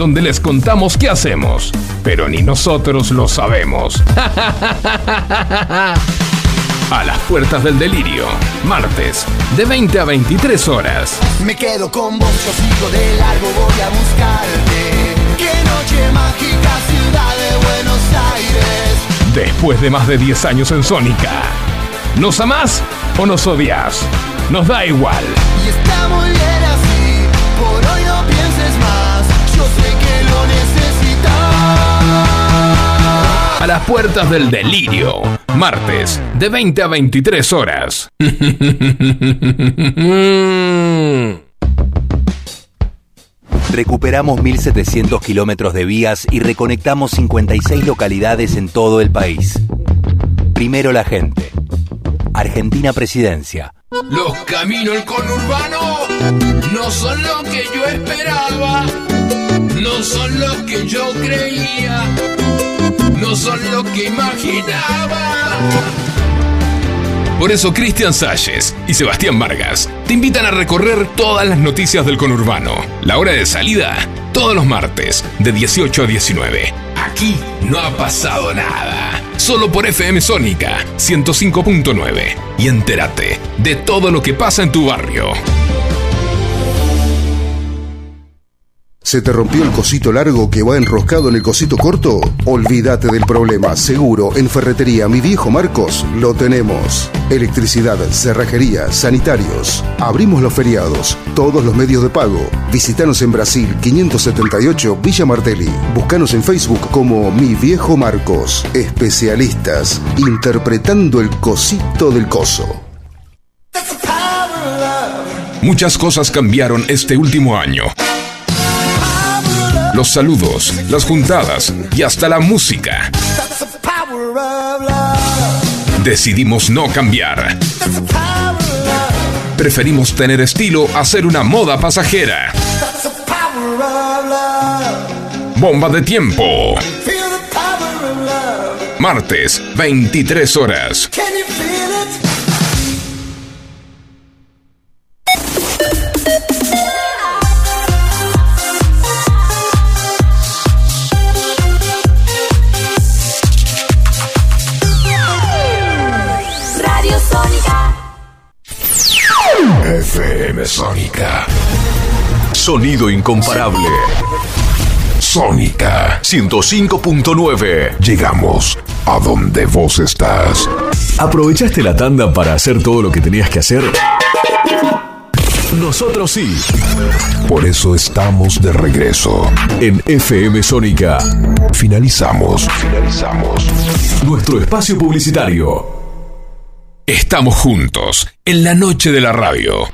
donde les contamos qué hacemos, pero ni nosotros lo sabemos. A las puertas del delirio, martes, de 20 a 23 horas. Me quedo con vos, yo sigo de largo, voy a buscarte. Qué noche mágica, ciudad de Buenos Aires. Después de más de 10 años en Sónica, ¿nos amás o nos odias? Nos da igual. Y está muy bien así, por hoy sé que lo necesitas. A las puertas del delirio, martes, de 20 a 23 horas. Recuperamos 1.700 kilómetros de vías y reconectamos 56 localidades en todo el país. Primero la gente. Argentina Presidencia. Los caminos del conurbano no son lo que yo esperaba, no son lo que yo creía, no son lo que imaginaba. Por eso Cristian Salles y Sebastián Vargas te invitan a recorrer todas las noticias del conurbano. La hora de salida, todos los martes, de 18 a 19. Aquí no ha pasado nada. Solo por FM Sónica 105.9. Y entérate de todo lo que pasa en tu barrio. ¿Se te rompió el cosito largo que va enroscado en el cosito corto? Olvídate del problema. Seguro, en Ferretería Mi Viejo Marcos lo tenemos. Electricidad, cerrajería, sanitarios. Abrimos los feriados, todos los medios de pago. Visítanos en Brasil 578 Villa Martelli. Búscanos en Facebook como Mi Viejo Marcos. Especialistas interpretando el cosito del coso. Muchas cosas cambiaron este último año. Los saludos, las juntadas y hasta la música. Decidimos no cambiar. Preferimos tener estilo a ser una moda pasajera. Bomba de tiempo. Martes, 23 horas. FM Sónica. Sonido incomparable. Sónica 105.9. Llegamos a donde vos estás. ¿Aprovechaste la tanda para hacer todo lo que tenías que hacer? Nosotros sí. Por eso estamos de regreso. En FM Sónica. Finalizamos. Finalizamos. Nuestro espacio publicitario. Estamos juntos en la noche de la radio.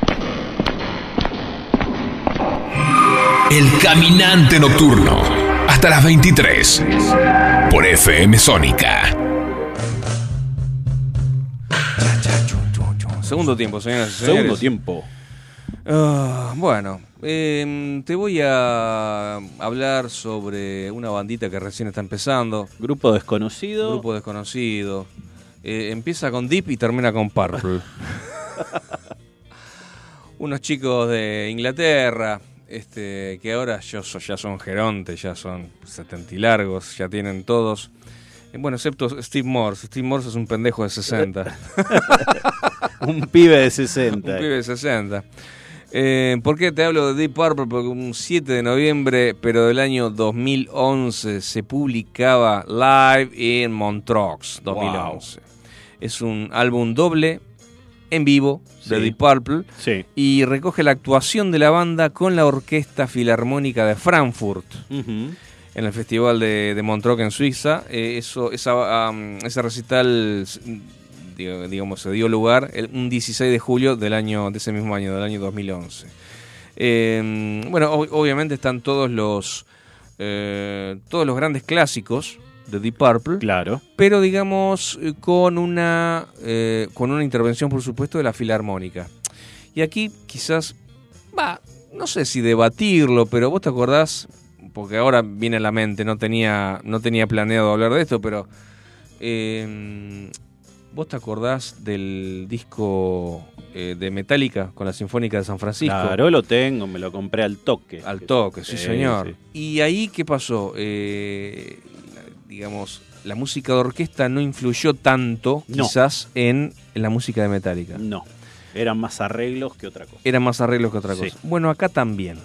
El Caminante Nocturno. Hasta las 23. Por FM Sónica. Segundo tiempo, señoras y señores. Segundo tiempo. Ah, bueno, em, te voy a hablar sobre una bandita que recién está empezando. Grupo desconocido. Grupo desconocido. Eh, empieza con Deep y termina con Purple. Unos chicos de Inglaterra, este, que ahora ya son, ya son gerontes, ya son largos, ya tienen todos. Eh, Bueno, excepto Steve Morse. Steve Morse es un pendejo de 60. Un pibe de 60. Un pibe de 60. Eh, ¿Por qué te hablo de Deep Purple? Porque un 7 de noviembre, pero del año 2011, se publicaba Live in Montreux 2011. Es un álbum doble en vivo de Sí. Deep Purple Sí. y recoge la actuación de la banda con la Orquesta Filarmónica de Frankfurt en el Festival de, de Montreux en Suiza. Eh, eso, esa, ese recital, digamos, se dio lugar el, un 16 de julio del año, de ese mismo año, del año 2011. Eh, bueno, ob- obviamente están todos los eh, todos los grandes clásicos de Deep Purple, Claro. pero digamos eh, con una eh, con una intervención por supuesto de la filarmónica. Y aquí quizás va, no sé si debatirlo, pero vos te acordás porque ahora viene a la mente, no tenía no tenía planeado hablar de esto, pero eh, vos te acordás del disco eh, de Metallica con la Sinfónica de San Francisco. Claro, lo tengo, me lo compré al toque. Al toque, sí, Sí, señor. sí. Y ahí, ¿qué pasó? Eh, digamos, la música de orquesta no influyó tanto, No. quizás, en, en la música de Metallica. No, eran más arreglos que otra cosa. Era más arreglos que otra Sí. cosa. Bueno, acá también.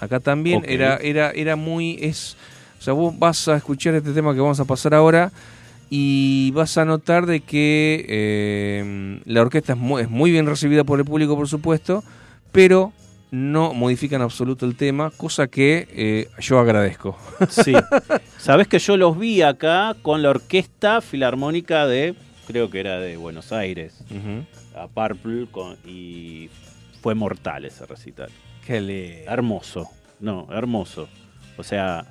Acá también era, era, era muy. Es, o sea, vos vas a escuchar este tema que vamos a pasar ahora y vas a notar de que eh, la orquesta es muy, es muy bien recibida por el público, por supuesto, pero no modifican en absoluto el tema, cosa que eh, yo agradezco. Sí. Sabés que yo los vi acá con la Orquesta Filarmónica de, creo que era de Buenos Aires, a Purple, con- y fue mortal ese recital. Qué lindo. Hermoso, no, hermoso. O sea,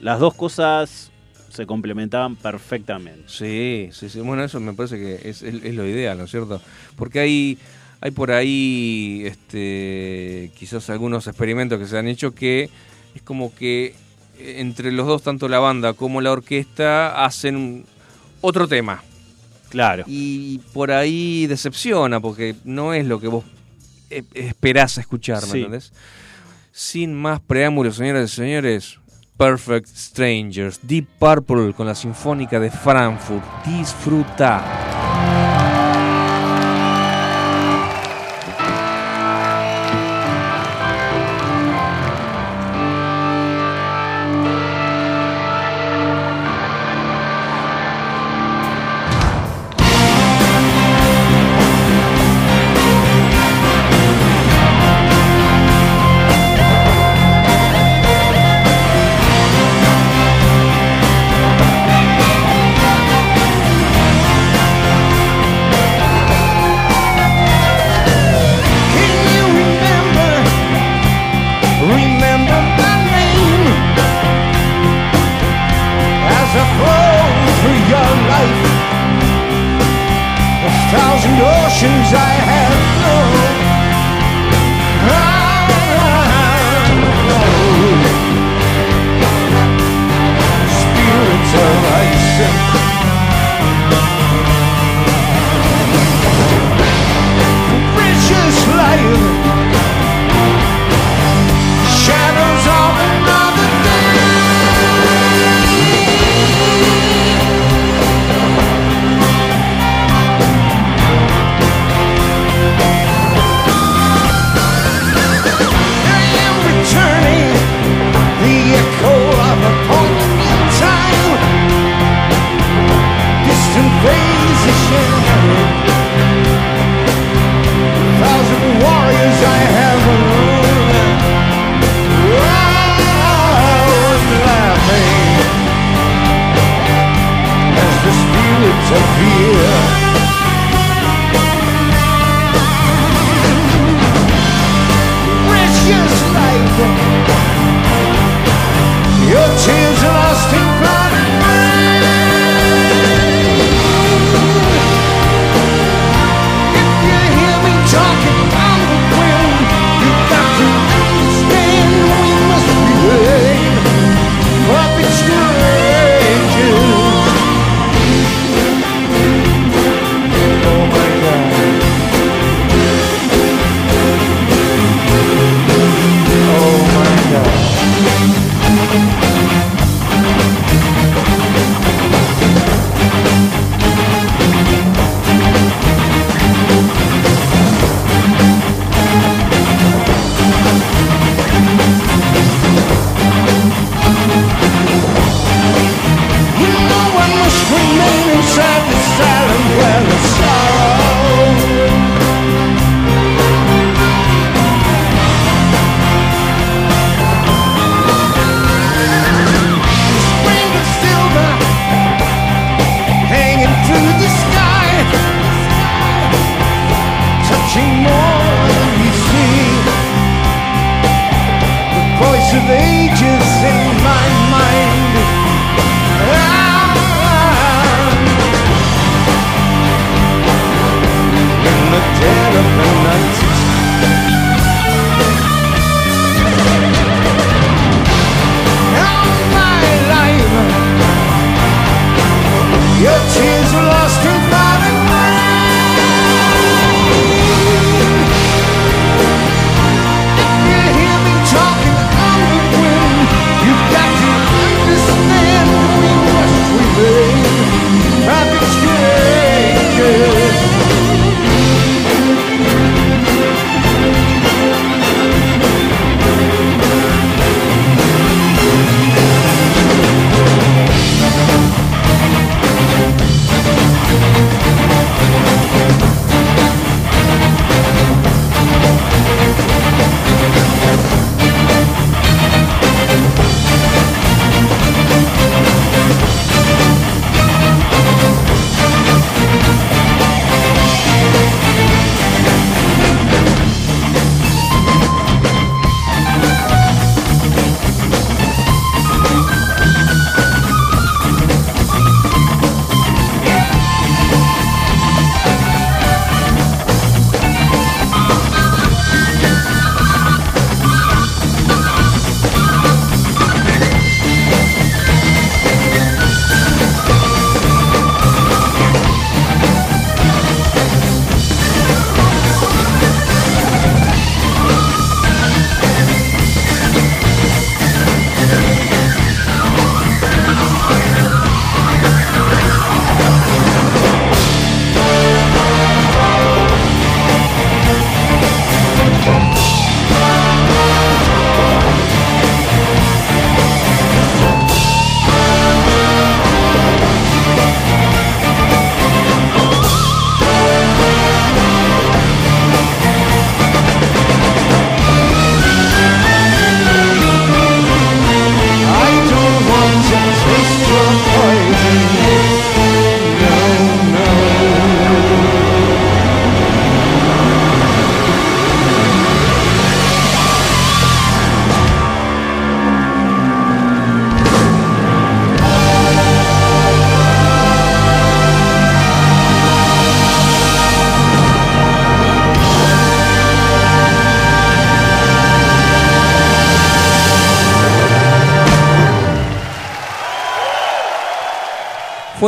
las dos cosas se complementaban perfectamente. Sí, sí, sí. Bueno, eso me parece que es, es- es lo ideal, ¿no es cierto? Porque hay, hay por ahí este, quizás algunos experimentos que se han hecho que es como que eh, entre los dos, tanto la banda como la orquesta, hacen otro tema. Claro. Y por ahí decepciona, porque no es lo que vos eh, esperás escuchar, ¿me Sí. entendés? Sin más preámbulos, señoras y señores, Perfect Strangers, Deep Purple con la Sinfónica de Frankfurt. Disfruta.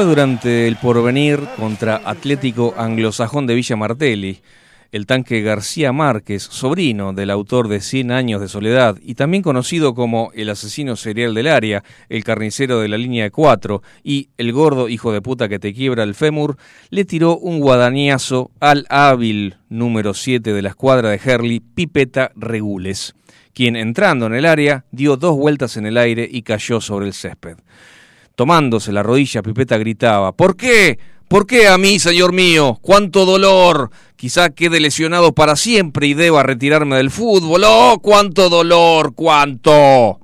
Durante el porvenir contra Atlético Anglosajón de Villa Martelli, el tanque García Márquez, sobrino del autor de Cien años de soledad y también conocido como el asesino serial del área, el carnicero de la línea de cuatro y el gordo hijo de puta que te quiebra el fémur, le tiró un guadañazo al hábil número 7 de la escuadra de Herley, Pipeta Regules, quien entrando en el área dio dos vueltas en el aire y cayó sobre el césped. Tomándose la rodilla, Pipeta gritaba, ¿Por qué? ¿Por qué a mí, señor mío? ¡Cuánto dolor! Quizá quede lesionado para siempre y deba retirarme del fútbol. ¡Oh, cuánto dolor! ¡Cuánto!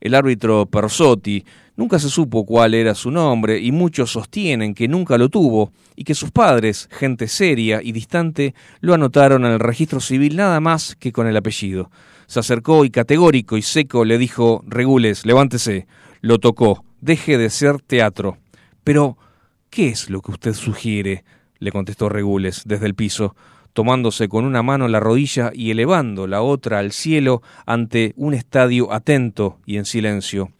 El árbitro Persotti nunca se supo cuál era su nombre y muchos sostienen que nunca lo tuvo y que sus padres, gente seria y distante, lo anotaron en el registro civil nada más que con el apellido. Se acercó y categórico y seco le dijo, Regules, levántese. Lo tocó, deje de ser teatro. Pero, ¿qué es lo que usted sugiere? le contestó Regules desde el piso, tomándose con una mano la rodilla y elevando la otra al cielo ante un estadio atento y en silencio.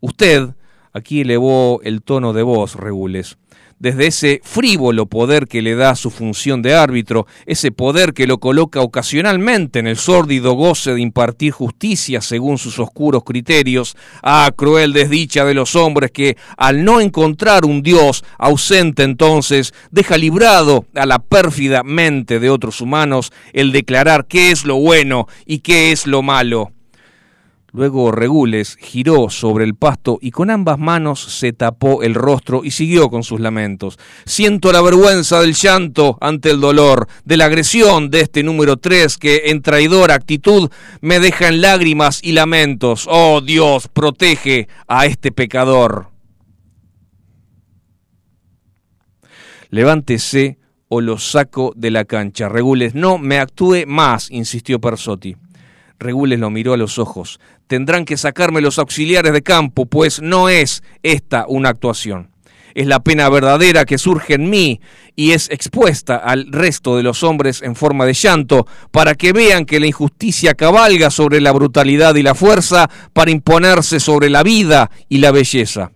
Usted, aquí elevó el tono de voz, Regules, desde ese frívolo poder que le da su función de árbitro, ese poder que lo coloca ocasionalmente en el sórdido goce de impartir justicia según sus oscuros criterios. Ah, cruel desdicha de los hombres que, al no encontrar un Dios ausente entonces, deja librado a la pérfida mente de otros humanos el declarar qué es lo bueno y qué es lo malo. Luego Regules giró sobre el pasto y con ambas manos se tapó el rostro y siguió con sus lamentos. Siento la vergüenza del llanto ante el dolor, de la agresión de este número tres que en traidora actitud me deja en lágrimas y lamentos. Oh Dios, protege a este pecador. Levántese o lo saco de la cancha. Regules, no me actúe más, insistió Persotti. Regules lo miró a los ojos. Tendrán que sacarme los auxiliares de campo, pues no es esta una actuación. Es la pena verdadera que surge en mí y es expuesta al resto de los hombres en forma de llanto, para que vean que la injusticia cabalga sobre la brutalidad y la fuerza para imponerse sobre la vida y la belleza.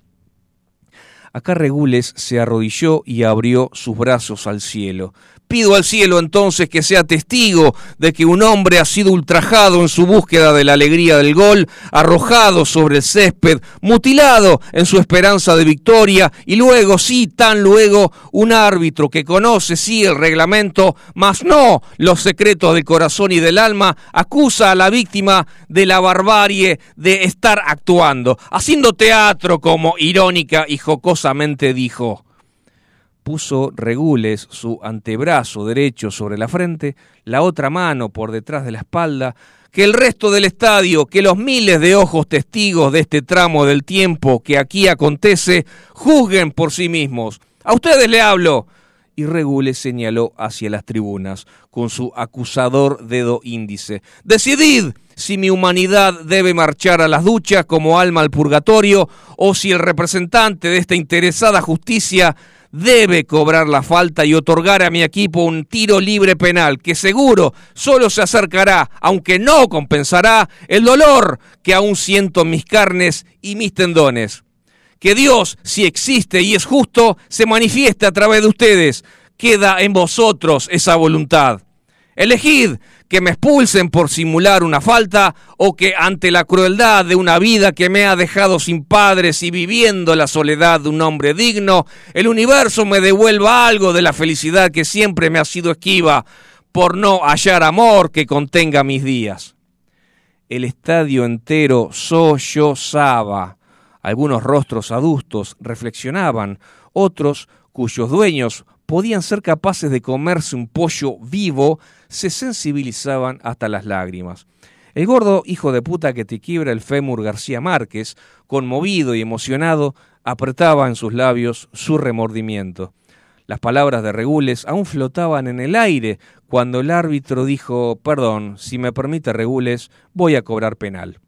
Acá Regules se arrodilló y abrió sus brazos al cielo. Pido al cielo entonces que sea testigo de que un hombre ha sido ultrajado en su búsqueda de la alegría del gol, arrojado sobre el césped, mutilado en su esperanza de victoria y luego, sí, tan luego, un árbitro que conoce, sí, el reglamento, mas no los secretos del corazón y del alma, acusa a la víctima de la barbarie de estar actuando, haciendo teatro como irónica y jocosamente dijo puso Regules su antebrazo derecho sobre la frente, la otra mano por detrás de la espalda, que el resto del estadio, que los miles de ojos testigos de este tramo del tiempo que aquí acontece, juzguen por sí mismos. A ustedes le hablo. Y Regules señaló hacia las tribunas con su acusador dedo índice. Decidid si mi humanidad debe marchar a las duchas como alma al purgatorio o si el representante de esta interesada justicia debe cobrar la falta y otorgar a mi equipo un tiro libre penal que seguro solo se acercará, aunque no compensará, el dolor que aún siento en mis carnes y mis tendones. Que Dios, si existe y es justo, se manifieste a través de ustedes. Queda en vosotros esa voluntad. Elegid que me expulsen por simular una falta o que ante la crueldad de una vida que me ha dejado sin padres y viviendo la soledad de un hombre digno, el universo me devuelva algo de la felicidad que siempre me ha sido esquiva por no hallar amor que contenga mis días. El estadio entero sollozaba. Algunos rostros adustos reflexionaban, otros, cuyos dueños podían ser capaces de comerse un pollo vivo, se sensibilizaban hasta las lágrimas. El gordo hijo de puta que te quiebra el fémur García Márquez, conmovido y emocionado, apretaba en sus labios su remordimiento. Las palabras de Regules aún flotaban en el aire cuando el árbitro dijo, perdón, si me permite Regules, voy a cobrar penal.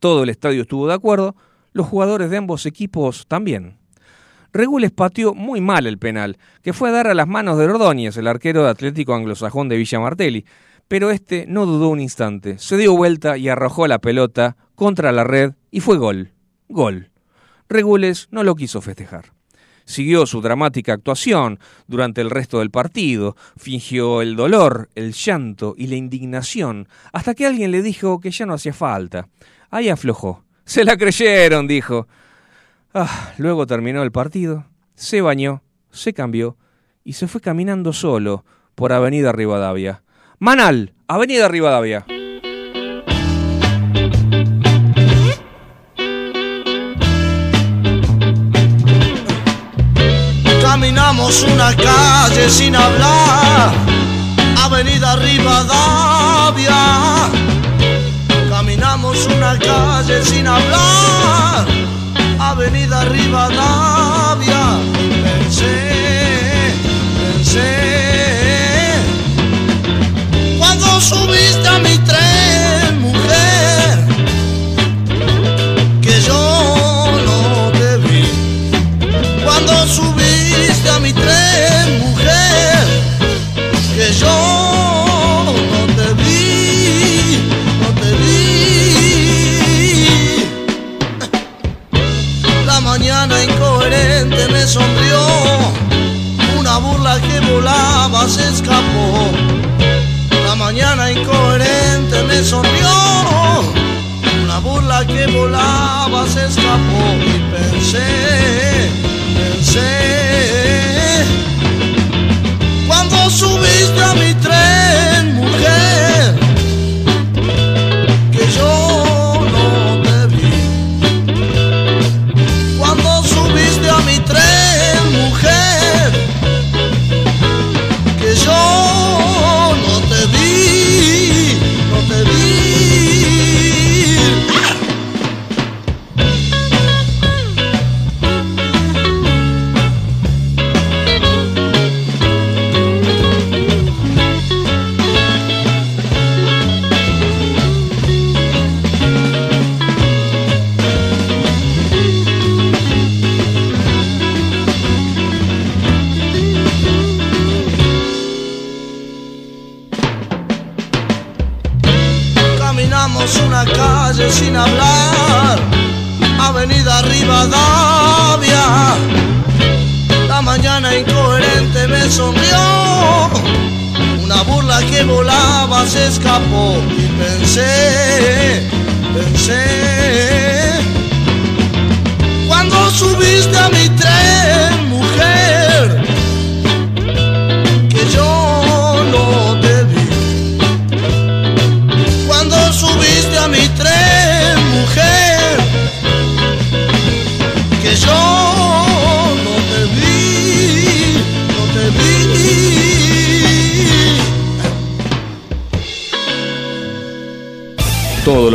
Todo el estadio estuvo de acuerdo, los jugadores de ambos equipos también. Regules pateó muy mal el penal, que fue a dar a las manos de Ordóñez, el arquero de Atlético Anglosajón de Villa Martelli, pero este no dudó un instante, se dio vuelta y arrojó la pelota contra la red y fue gol. Gol. Regules no lo quiso festejar. Siguió su dramática actuación durante el resto del partido, fingió el dolor, el llanto y la indignación, hasta que alguien le dijo que ya no hacía falta. Ahí aflojó. Se la creyeron, dijo. Ah, luego terminó el partido, se bañó, se cambió y se fue caminando solo por Avenida Rivadavia. Manal, Avenida Rivadavia. Caminamos una calle sin hablar, Avenida Rivadavia. Caminamos una calle sin hablar, Avenida Rivadavia. Pensé, pensé, cuando subiste a mi tren, sonrió, una burla que volaba se escapó y pensé, pensé. Cuando subiste a mi tren,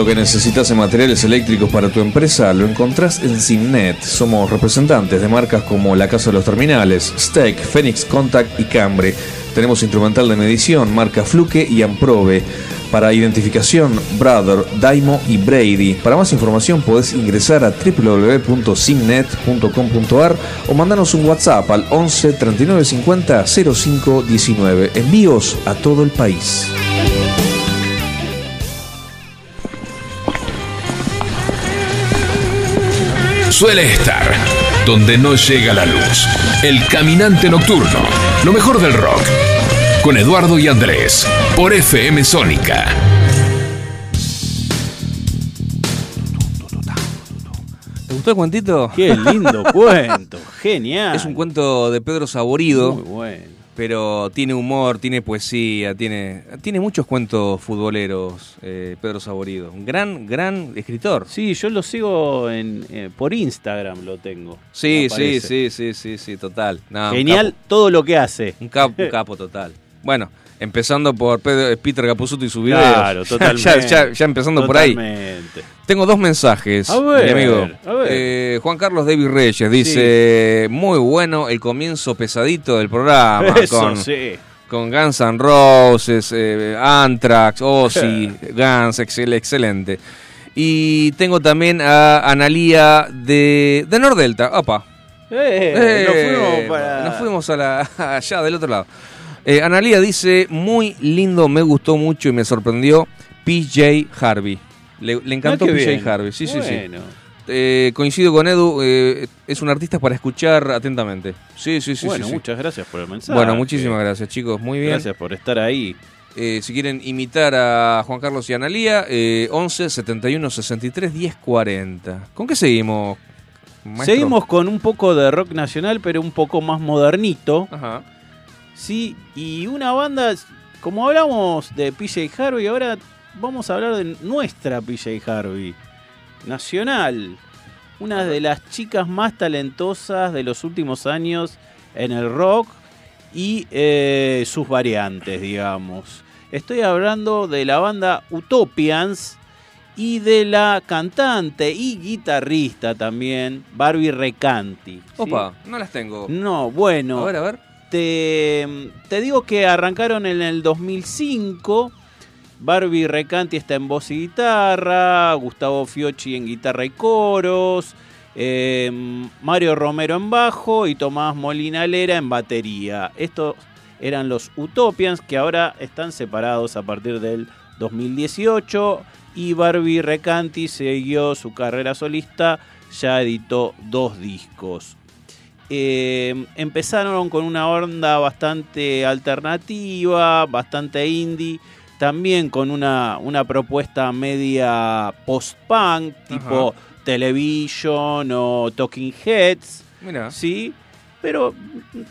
que necesitas en materiales eléctricos para tu empresa lo encontrás en Simnet. Somos representantes de marcas como La Casa de los Terminales, Steck, Phoenix Contact y Cambre. Tenemos instrumental de medición, marca Fluke y Amprobe. Para identificación, Brother, Daimo y Brady. Para más información podés ingresar a www.simnet.com.ar o mandanos un WhatsApp al 11 39 50 05 19. Envíos a todo el país. Suele estar donde no llega la luz. El caminante nocturno. Lo mejor del rock. Con Eduardo y Andrés. Por FM Sónica. ¿Te gustó el cuentito? Qué lindo cuento, genial. Es un cuento de Pedro Saborido. Muy bueno. Pero tiene humor, tiene poesía, tiene, tiene muchos cuentos futboleros, eh, Pedro Saborido. Un gran, gran escritor. Sí, yo lo sigo en, eh, por Instagram, lo tengo. Sí, sí, sí, sí, sí, sí, total. No, Genial todo lo que hace. un capo, un capo total. Bueno, empezando por Pedro- Peter Capusotto y su video. Claro, totalmente. Ya, ya- ya empezando por ahí. Tengo dos mensajes, A ver, mi amigo. a ver. Eh, Juan Carlos David Reyes dice, muy bueno el comienzo pesadito del programa. Eso, con, sí. con Guns N' Roses, eh, Anthrax, Ozzy, Guns, excel- excelente. Y tengo también a Analía de, de Nordelta. Opa. Eh, Eh, nos fuimos para... nos fuimos a la, allá del otro lado. Eh, Analía dice, muy lindo, me gustó mucho y me sorprendió PJ Harvey. Le, le encantó Ah, PJ bien. Harvey, sí, sí, sí. Eh, coincido con Edu, eh, es un artista para escuchar atentamente. Sí, sí, sí. bueno, sí, sí. muchas gracias por el mensaje. Bueno, muchísimas gracias, chicos. Muy bien. Gracias por estar ahí. Eh, si quieren imitar a Juan Carlos y Analía, eh, 11 71 63 10 40. ¿Con qué seguimos? maestro? Seguimos con un poco de rock nacional, pero un poco más modernito. Ajá. Sí, y una banda, como hablamos de PJ Harvey, ahora vamos a hablar de nuestra PJ Harvey, nacional. Una de las chicas más talentosas de los últimos años en el rock y eh, sus variantes, digamos. Estoy hablando de la banda Utopians y de la cantante y guitarrista también, Barbie Recanti. ¿sí? Opa, no las tengo. No, bueno. A ver, a ver. Te, te digo que arrancaron en el 2005. Barbie Recanti está en voz y guitarra, Gustavo Fiocchi en guitarra y coros, eh, Mario Romero en bajo y Tomás Molina Lera en batería. Estos eran los Utopians que ahora están separados a partir del 2018 y Barbie Recanti siguió su carrera solista, ya editó dos discos. Eh, empezaron con una onda bastante alternativa, bastante indie, también con una, una propuesta media post-punk, tipo Television o Talking Heads. ¿sí? Pero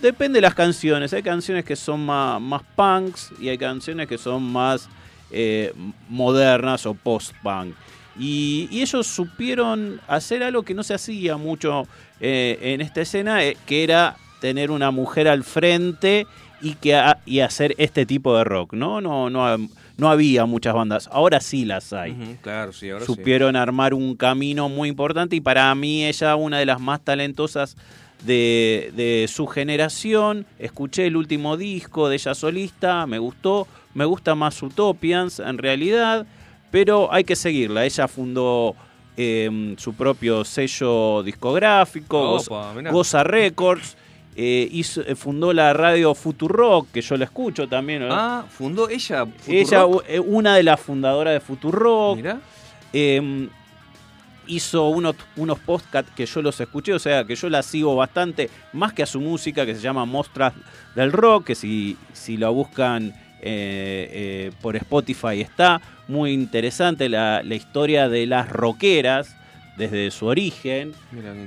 depende de las canciones. Hay canciones que son más, más punks y hay canciones que son más eh, modernas o post-punk. Y, y ellos supieron hacer algo que no se hacía mucho eh, en esta escena, eh, que era tener una mujer al frente y, que ha- y hacer este tipo de rock, ¿no? No, no, no había muchas bandas, ahora sí las hay. Claro, sí, ahora sí. Supieron armar un camino muy importante y para mí ella una de las más talentosas de, de su generación. Escuché el último disco de ella solista, me gustó, me gusta más Utopians en realidad, pero hay que seguirla. Ella fundó eh, su propio sello discográfico, Goza- Opa, mirá. Goza Records. eh, hizo- eh, fundó la radio Futurock, que yo la escucho también. ¿no? Ah, fundó ella. Ella, Futurock? eh, una de las fundadoras de Futurock. Mirá. Eh, hizo unos, unos podcasts que yo los escuché, o sea, que yo la sigo bastante, más que a su música, que se llama Mostras del Rock, que si, si la buscan eh, eh, por Spotify está. Muy interesante la, la historia de las rockeras desde su origen,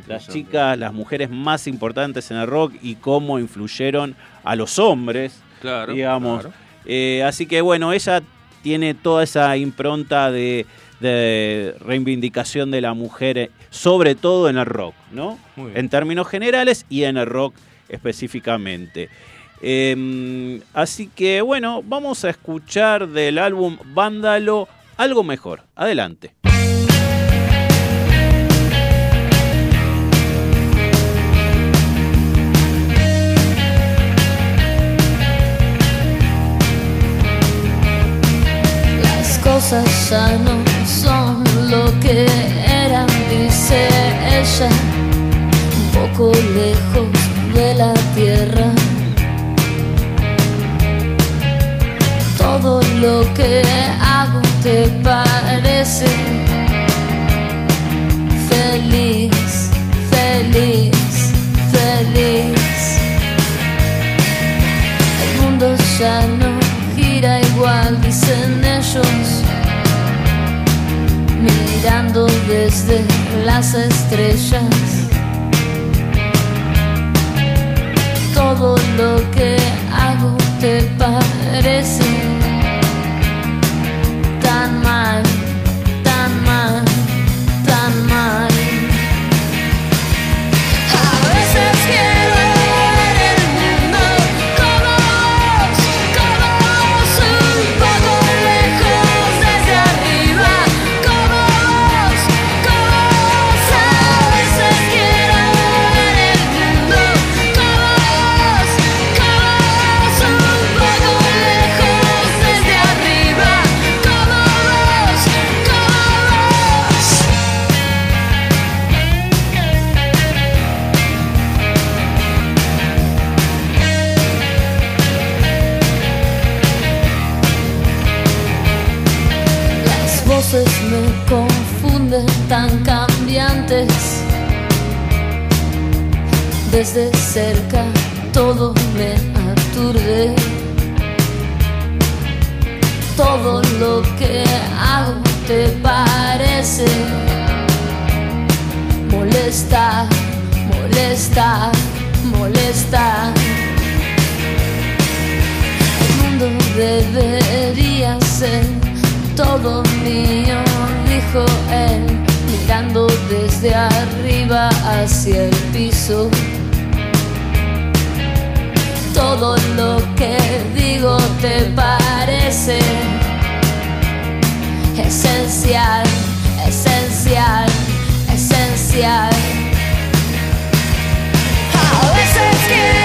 las chicas, las mujeres más importantes en el rock y cómo influyeron a los hombres Claro. digamos. claro. Eh, así que bueno, ella tiene toda esa impronta de, de reivindicación de la mujer, eh, sobre todo en el rock, ¿no? En términos generales y en el rock específicamente. Eh, así que bueno, vamos a escuchar del álbum Vándalo algo mejor. Adelante. Las cosas ya no son lo que eran, dice ella, un poco lejos de la tierra. Todo lo que hago te parece feliz, feliz, feliz. El mundo ya no gira igual, dicen ellos, mirando desde las estrellas. Todo lo que hago te parece tan cerca todo me aturde. Todo lo que hago te parece molestar, molestar, molestar. El mundo debería ser todo mío, dijo él, mirando desde arriba hacia el piso. Todo lo que digo te parece esencial, esencial, esencial. A veces quiero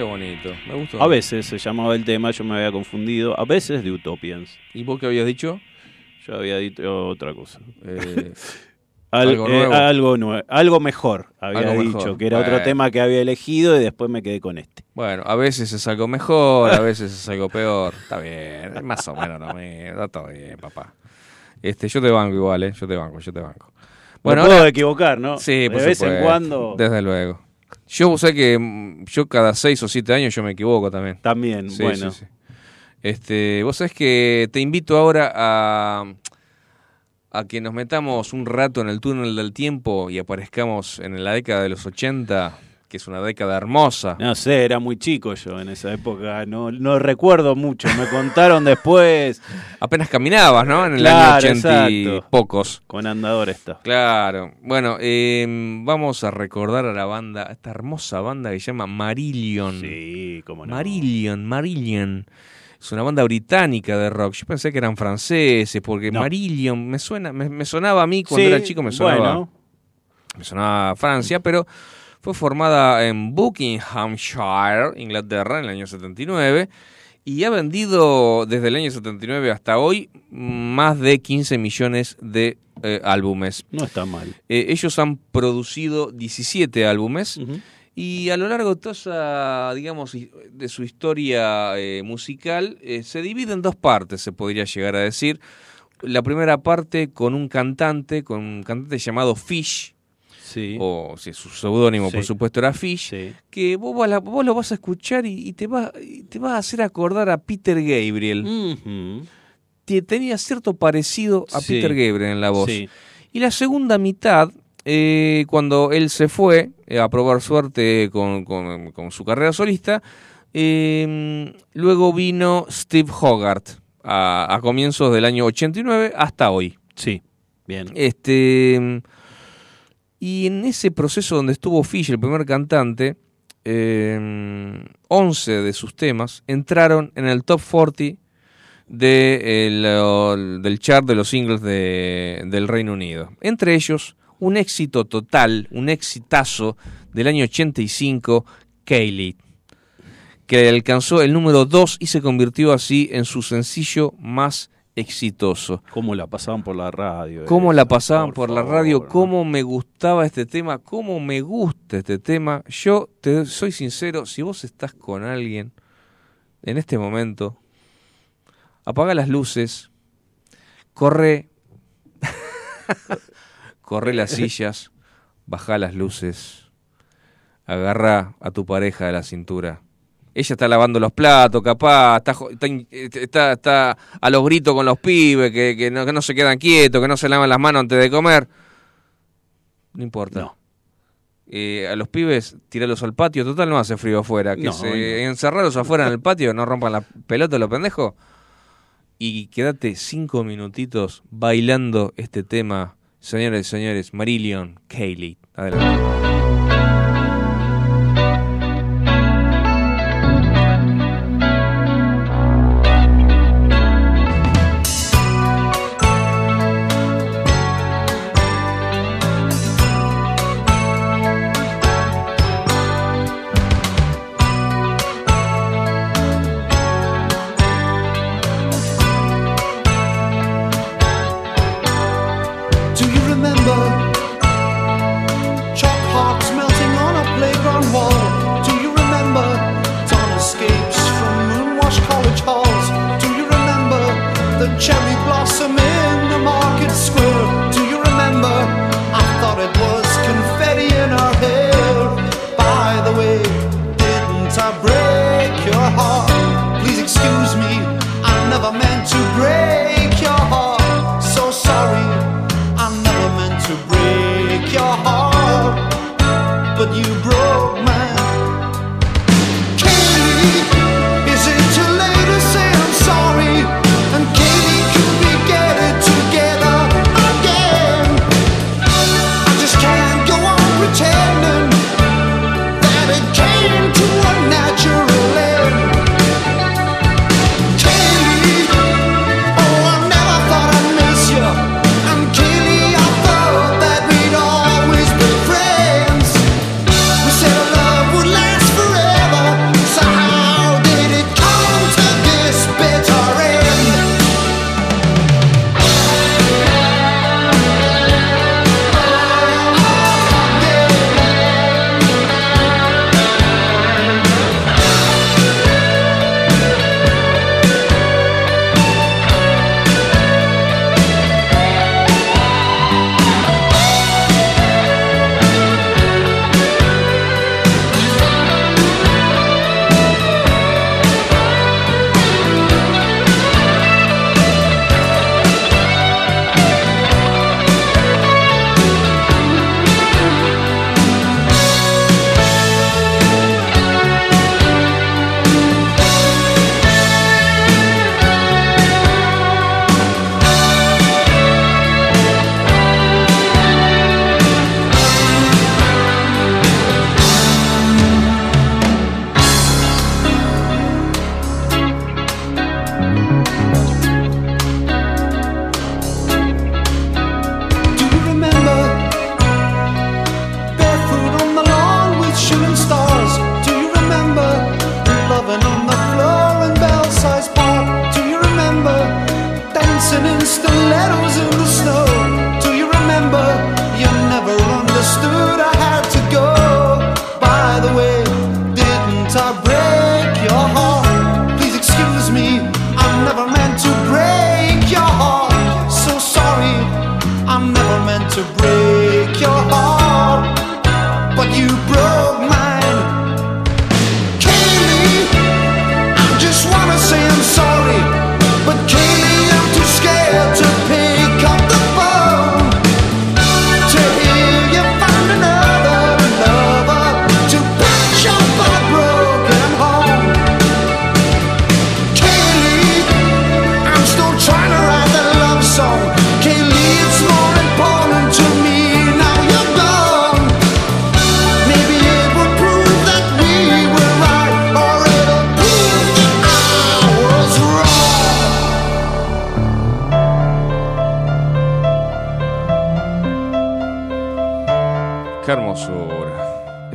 Qué bonito, me gustó. A veces se llamaba el tema, yo me había confundido. A veces de Utopians. ¿Y vos qué habías dicho? Yo había dicho otra cosa. Eh, Al- algo eh, nuevo. algo, mejor había Algo dicho, mejor. que era otro tema que había elegido y después me quedé con este. Bueno, a veces es algo mejor, a veces es algo peor. Está bien, más o menos no me está todo bien, papá. Este, yo te banco igual, eh, yo te banco, yo te banco. Bueno, puedo equivocar, ¿no? Sí, de por vez en cuando. Desde luego. Yo sé que mm, yo cada seis o siete años yo me equivoco también. También, Sí, bueno. sí, sí. Este, vos sabés que te invito ahora a, a que nos metamos un rato en el túnel del tiempo y aparezcamos en la década de los 80, que es una década hermosa. No sé, era muy chico yo en esa época, no, no recuerdo mucho. Me contaron después. Apenas caminabas, ¿no? En el Claro, año 80 y pocos. Con andador está. Claro. Bueno, eh, vamos a recordar a la banda, a esta hermosa banda que se llama Marillion. Sí, cómo no. Marillion, Marillion. Es una banda británica de rock. Yo pensé que eran franceses, porque No. Marillion me suena, me, me sonaba a mí cuando Sí, era chico, me sonaba, bueno. me sonaba a Francia, pero fue formada en Buckinghamshire, Inglaterra, en el año 79, y ha vendido desde el año 79 hasta hoy más de 15 millones de eh, álbumes. No está mal. Eh, ellos han producido 17 álbumes y a lo largo de toda esa, digamos, de su historia eh, musical se divide en dos partes, se podría llegar a decir. La primera parte con un cantante, con un cantante llamado Fish, Sí. o si su seudónimo por supuesto era Fish, Sí. que vos, vas la- vos lo vas a escuchar y, y te, va, y te va a hacer acordar a Peter Gabriel. Te- Tenía cierto parecido a. Peter Gabriel en la voz. Y la segunda mitad, eh, cuando él se fue eh, a probar suerte con, con- con su carrera solista, eh, luego vino Steve Hogarth a, a comienzos del año 89 hasta hoy. Sí. Bien. Este, y en ese proceso donde estuvo Fish, el primer cantante, eh, 11 de sus temas entraron en el top 40 de el- del chart de los singles de- del Reino Unido. Entre ellos, un éxito total, un exitazo del año 85, Kaylee, que alcanzó el número 2 y se convirtió así en su sencillo más exitoso. ¿Cómo la pasaban por la radio? Cómo la esa, pasaban por, la favor, radio, ¿no? cómo me gustaba este tema, cómo me gusta este tema. Yo te soy sincero, si vos estás con alguien en este momento, apaga las luces, corre, corre las sillas, baja las luces, agarra a tu pareja de la cintura. Ella está lavando los platos, capaz, está, jo- está, está- a los gritos con los pibes, que, que no, que no se quedan quietos, que no se lavan las manos antes de comer. No importa. No. Eh, a los pibes, tiralos al patio, total no hace frío afuera. Que No, se afuera en el patio, no rompan la pelota los pendejos. Y quédate cinco minutitos bailando este tema, señores y señores, Marillion Kaylee. Adelante.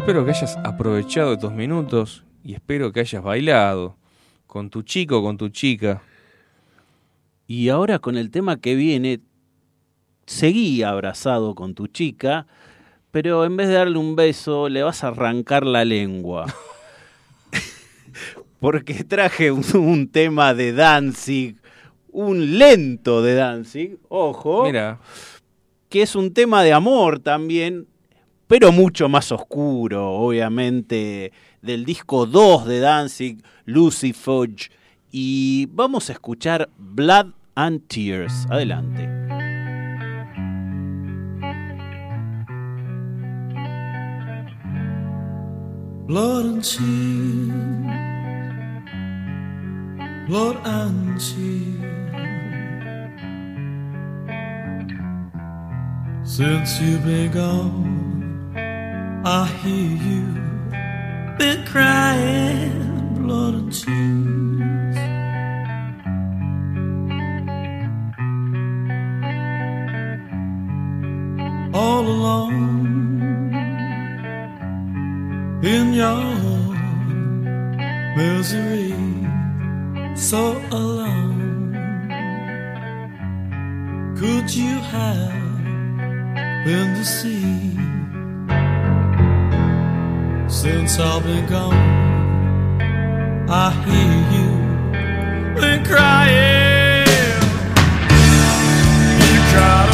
Espero que hayas aprovechado estos minutos y espero que hayas bailado con tu chico con tu chica. Y ahora con el tema que viene, seguí abrazado con tu chica, pero en vez de darle un beso, le vas a arrancar la lengua. Porque traje un, un tema de Danzig, un lento de Danzig, ojo. Mira, que es un tema de amor también, pero mucho más oscuro, obviamente, del disco 2 de Danzig, Lucy Fudge. Y vamos a escuchar Blood and Tears. Adelante. I hear you been crying, blood and tears. All alone in your misery, so alone. Could you have been see? Since I've been gone, I hear you been crying. You cried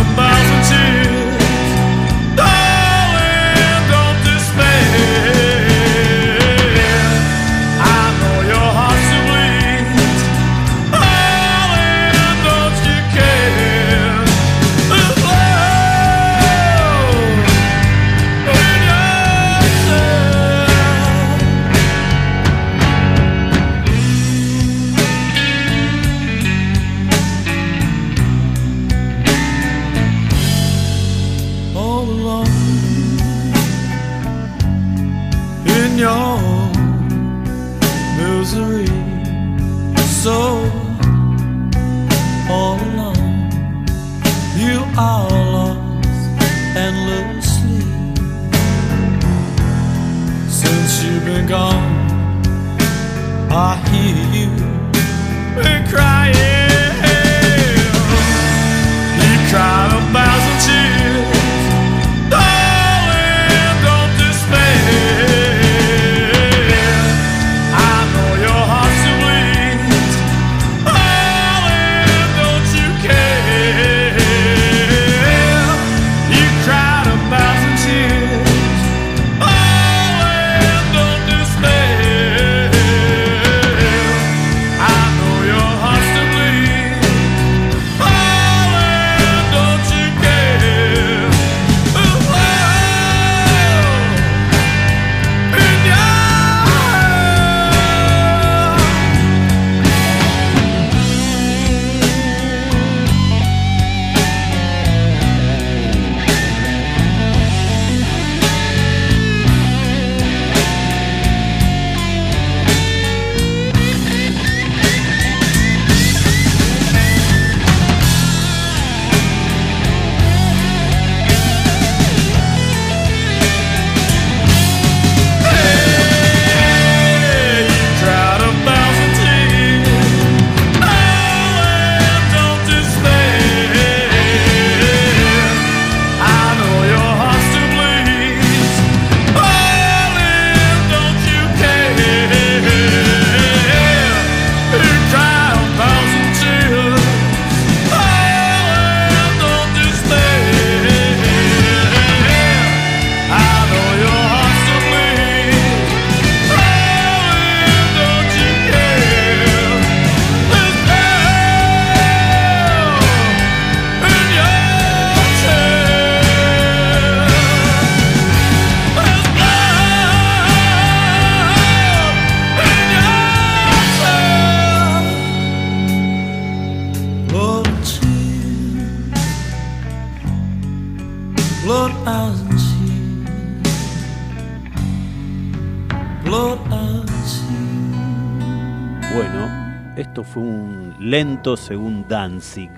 lento según Danzig.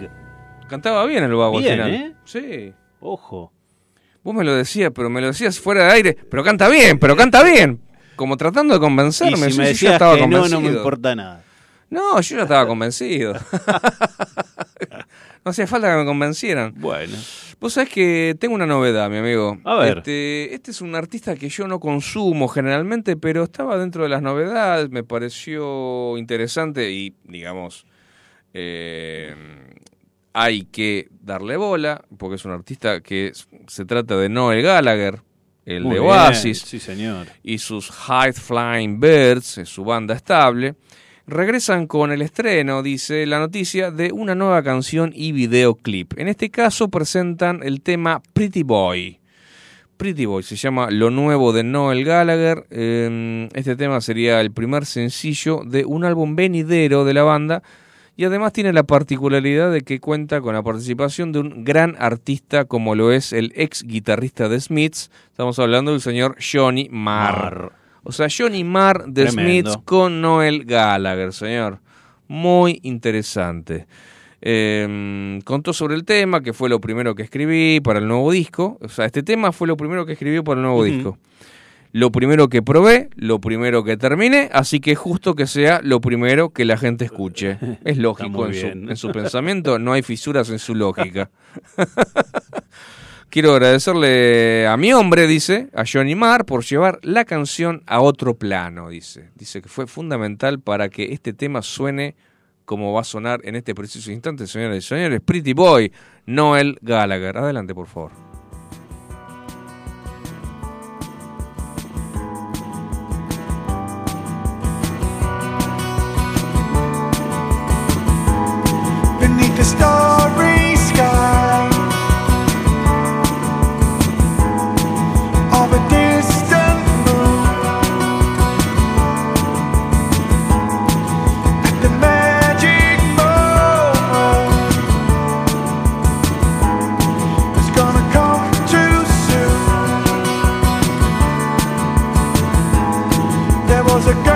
cantaba bien el vago Bien. ¿eh? Sí. Ojo. Vos me lo decías, pero me lo decías fuera de aire. Pero canta bien, pero canta bien. Como tratando de Y convencerme. si me yo ya decías estaba que no, no me importa nada. No, yo ya estaba convencido. no hacía falta que me convencieran. Bueno. Vos sabés que tengo una novedad, mi amigo. A ver. Este, este es un artista que yo no consumo generalmente, pero estaba dentro de las novedades, me pareció interesante y, digamos, eh, hay que darle bola, porque es un artista que se trata de Noel Gallagher, el Muy de bien, Oasis Sí, señor. y sus High Flying Birds, su banda estable, regresan con el estreno, dice la noticia, de una nueva canción y videoclip. En este caso presentan el tema Pretty Boy. Pretty Boy se llama Lo Nuevo de Noel Gallagher. Eh, Este tema sería el primer sencillo de un álbum venidero de la banda y además tiene la particularidad de que cuenta con la participación de un gran artista como lo es el ex guitarrista de Smiths. Estamos hablando del señor Johnny Marr. O sea, Johnny Marr de Tremendo. Smiths con Noel Gallagher, señor. Muy interesante. Eh, contó sobre el tema, que fue lo primero que escribí para el nuevo disco. O sea, este tema fue lo primero que escribí para el nuevo disco. Lo primero que probé, lo primero que terminé, así que justo que sea lo primero que la gente escuche. Es lógico en su, en su pensamiento, no hay fisuras en su lógica. Quiero agradecerle a mi hombre, dice, a Johnny Marr, por llevar la canción a otro plano, dice. Dice que fue fundamental para que este tema suene como va a sonar en este preciso instante, señoras y señores. Pretty Boy, Noel Gallagher. Adelante, por favor. Starry sky of a distant moon. The magic moment, gonna come too soon. There was a girl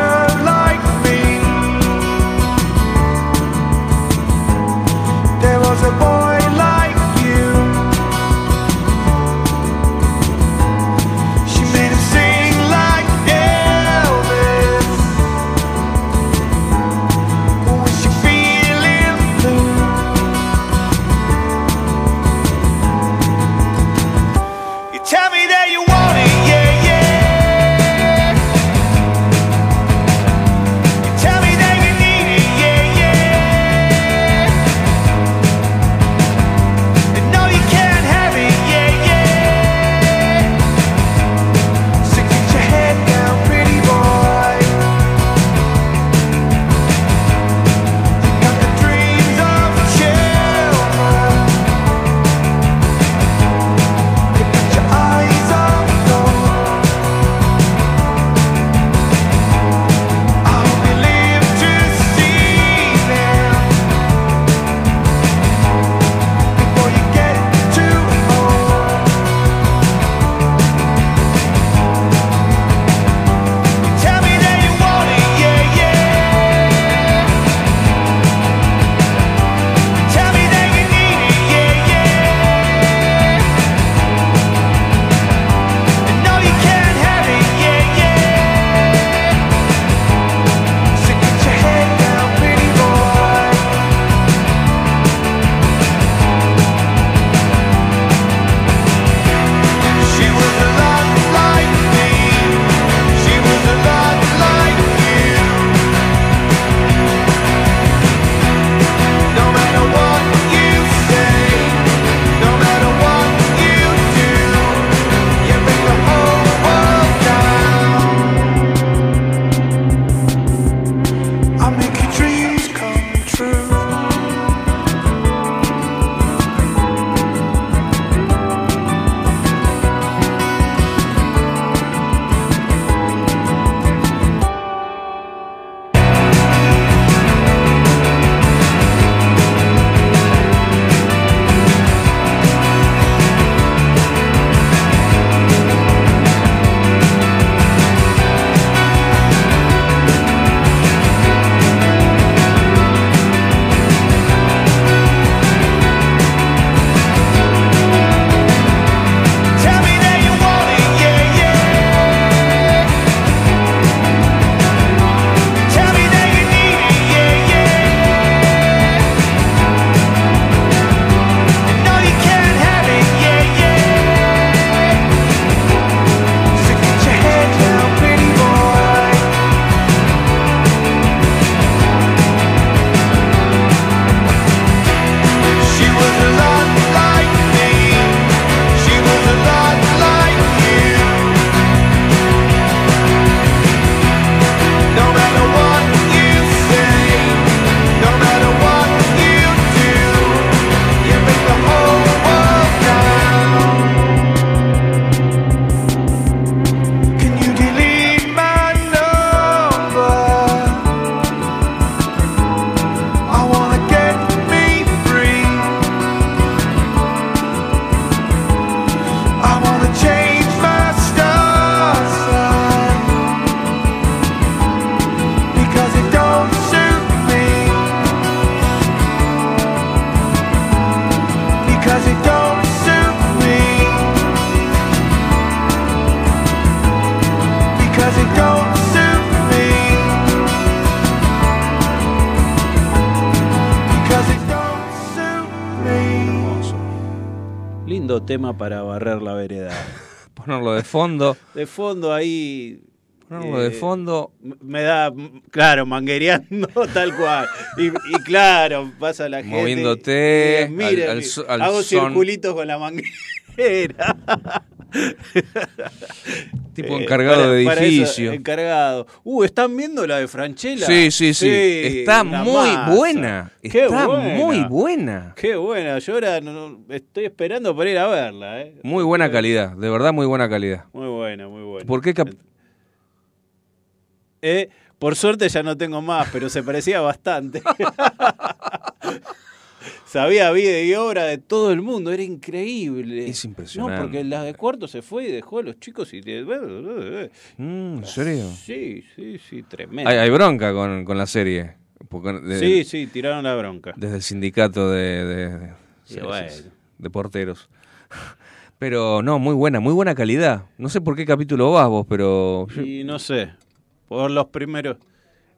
tema para barrer la vereda. Ponerlo de fondo. De fondo ahí. Ponerlo de eh, fondo. Me da, claro, manguereando tal cual. Y, y claro, pasa la gente. Moviéndote so- al hago son. circulitos con la manguera. Tipo Eh, encargado para- de eso, edificio. encargado. Uh, ¿están viendo la de Franchella? Sí, sí, sí. Está muy masa. buena. Qué Está buena. muy buena. Qué buena. Yo ahora no- estoy esperando para ir a verla. ¿eh? Muy buena calidad. De verdad, muy buena calidad. Muy buena, muy buena. ¿Por qué Eh, por suerte ya no tengo más, pero se parecía bastante. Sabía vida y obra de todo el mundo, era increíble. Es impresionante. No, porque la de cuarto se fue y dejó a los chicos y... Mm, ¿En serio? Sí, sí, sí, tremendo. Hay, hay bronca con, con la serie. De- sí, sí, tiraron la bronca. Desde el sindicato de, de- de- Y sí, bueno. sí, sí, de porteros. Pero no, muy buena, muy buena calidad. No sé por qué capítulo vas vos, pero... Y no sé, por los primeros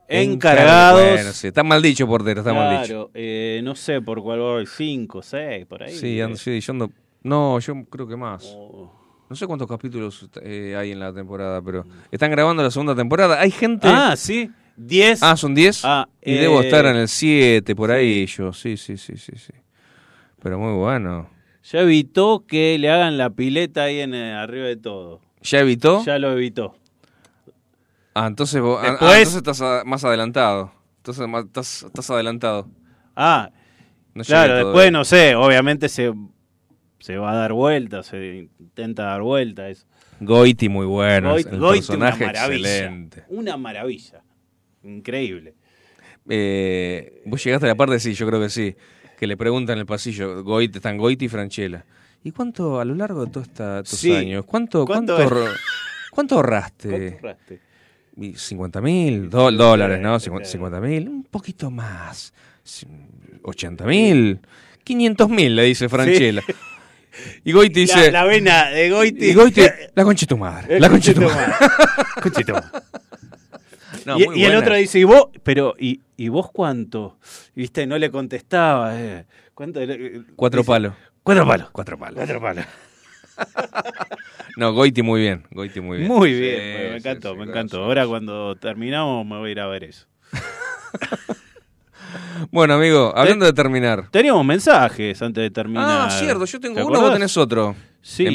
encargados... Bueno, sí, está mal dicho, portero, está mal dicho. Claro, eh, no sé por cuál voy, 5, 6, por ahí. Sí, ando, sí, yo ando- No, yo creo que más. Oh. No sé cuántos capítulos eh, hay en la temporada, pero están grabando la segunda temporada. Hay gente... Ah, sí, 10. Ah, son 10. Ah, y eh, debo estar en el 7, por ahí yo. Sí, sí, sí, sí, sí. Pero muy bueno. Ya evitó que le hagan la pileta ahí en eh, arriba de todo. ¿Ya evitó? Ya lo evitó. Ah, entonces, vos, ah, ah, entonces estás a- más adelantado. Entonces más- estás, estás adelantado. Ah, No claro, después no sé, obviamente se, se va a dar vuelta, se intenta dar vuelta eso. Goiti muy bueno. Goiti- el Goiti, una personaje maravilla. excelente. Una maravilla. Increíble. Eh, vos llegaste a la parte, sí, yo creo que sí. Que le preguntan en el pasillo, Goiti, están Goiti y Franchella. ¿Y cuánto a lo largo de todos estos Sí. años? ¿Cuánto, ¿Cuánto cuánto ahorraste? ¿Cuánto ahorraste? Y 50 mil dólares, ¿no? sí, 50 mil, un poquito más. 80 mil, 500 mil, le dice Franchella. Y Goiti dice, La, la vena de Goiti. y Goiti, la concha de tu madre, la concha de tu madre. Concha de tu madre. No, y, y el otro dice, ¿y vos? Pero, ¿y, y vos cuánto? ¿Viste? No le contestaba. eh. ¿Cuánto? Cuatro dice, palos. Cuatro palos. Cuatro palos. Cuatro palos. No, Goiti muy bien, Goiti muy bien. Muy Sí, bien, me encantó, sí, me encantó. Ahora cuando terminamos me voy a ir a ver eso. Bueno, amigo, hablando de terminar. Teníamos mensajes antes de terminar. Ah, cierto, yo tengo ¿Te uno, vos tenés otro. Sí.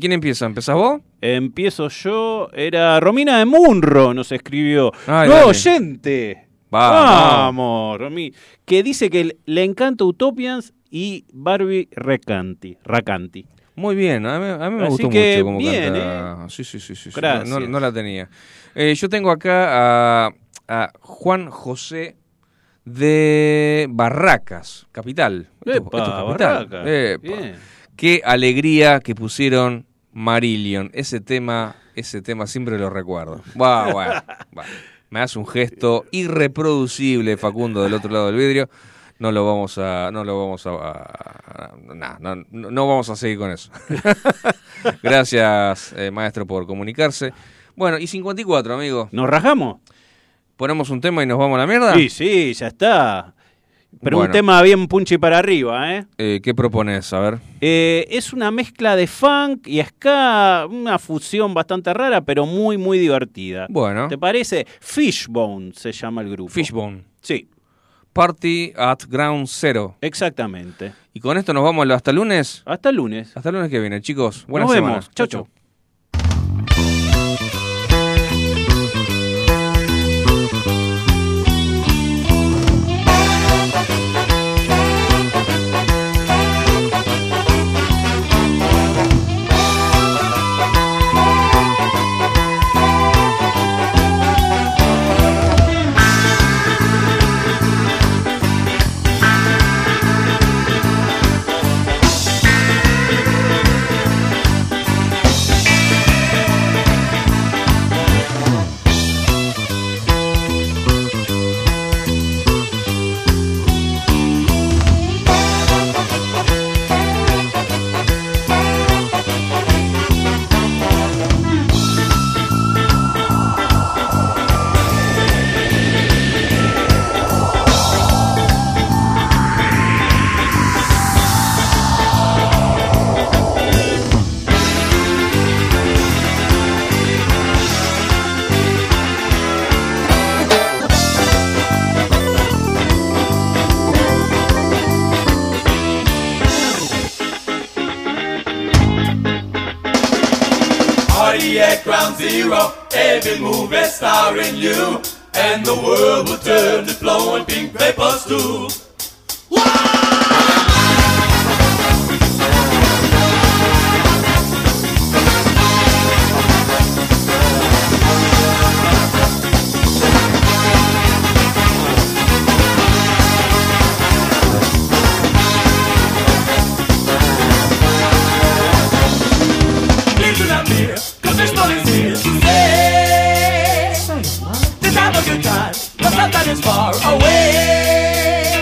¿Quién empieza? ¿Empezás vos? Empiezo yo. Era Romina de Munro, nos escribió. Ay, ¡No, dale. oyente! Vamos. Vamos, Romy. Que dice que le encanta Utopians y Barbie Recanti. Racanti. Muy bien, a mí, a mí me Así gustó que mucho como bien, canta. Sí, sí, sí, sí, sí, Gracias. No, no la tenía. Eh, yo tengo acá a, a Juan José de Barracas, capital. Esto- Epa, esto es capital. Epa. Qué alegría que pusieron Marillion. Ese tema, ese tema siempre lo recuerdo. Buah, buah. Me hace un gesto irreproducible, Facundo, del otro lado del vidrio. No lo vamos a, no lo vamos a, a- nah, no, vamos a seguir con eso. Gracias, eh, maestro, por comunicarse. Bueno, y 54, amigo. ¿Nos rajamos? ¿Ponemos un tema y nos vamos a la mierda? Sí, sí, ya está. Pero un tema bien punchy para arriba, ¿eh? Eh, ¿Qué propones? A ver. Eh, es una mezcla de funk y ska, una fusión bastante rara, pero muy, muy divertida. Bueno. ¿Te parece? Fishbone se llama el grupo. Fishbone. Sí, Party at Ground Zero. exactamente. Y con esto nos vamos hasta el lunes. Hasta el lunes. Hasta el lunes que viene, chicos. Buena Nos semana. vemos. Chau, chau. at ground zero. Every movie star starring you. And the world will turn to flowing pink vapors too. Whoa! that is far away.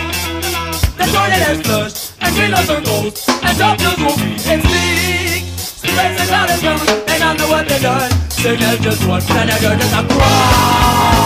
The toilet has flushed, and windows are closed, and doctors will be in sleep. Stress and out of town, and I know what they've done. Signal just once, and I heard just a cry.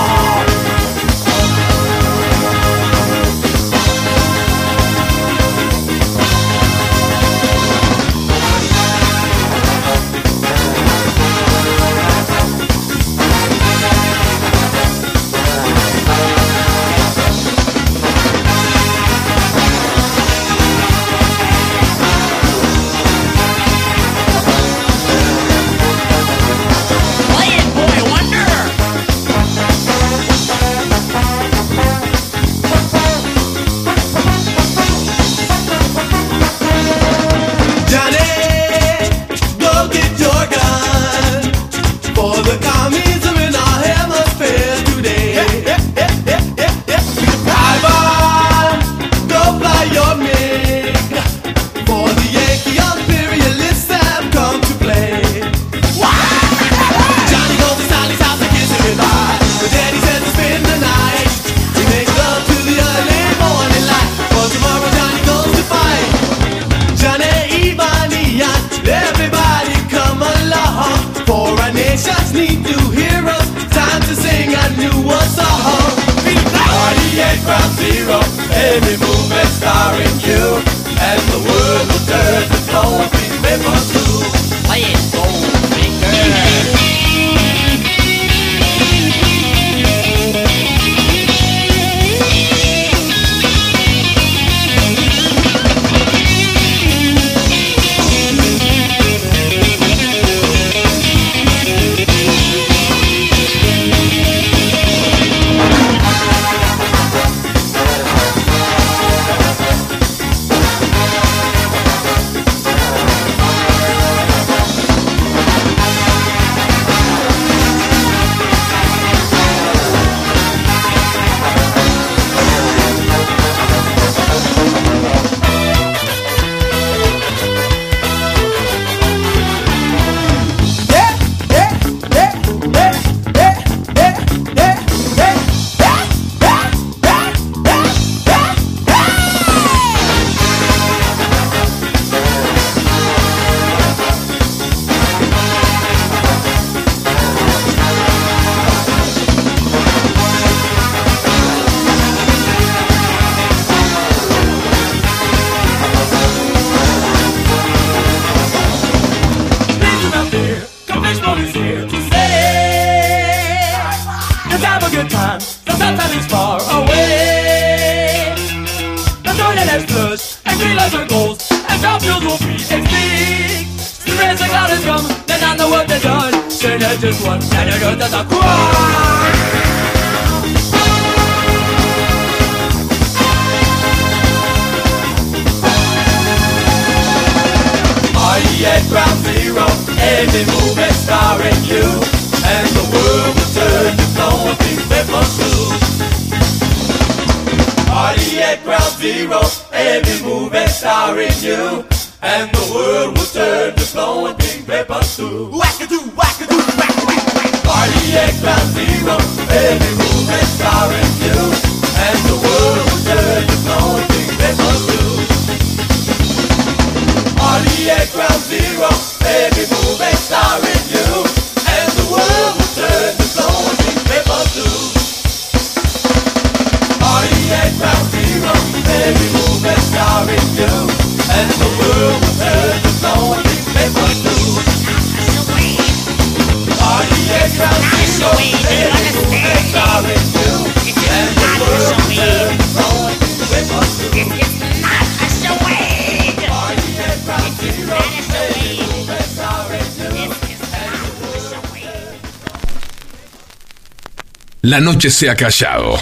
Noche se ha callado.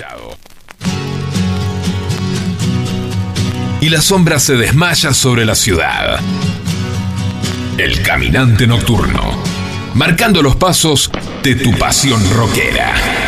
Y la sombra se desmaya sobre la ciudad. El caminante nocturno, marcando los pasos de tu pasión rockera.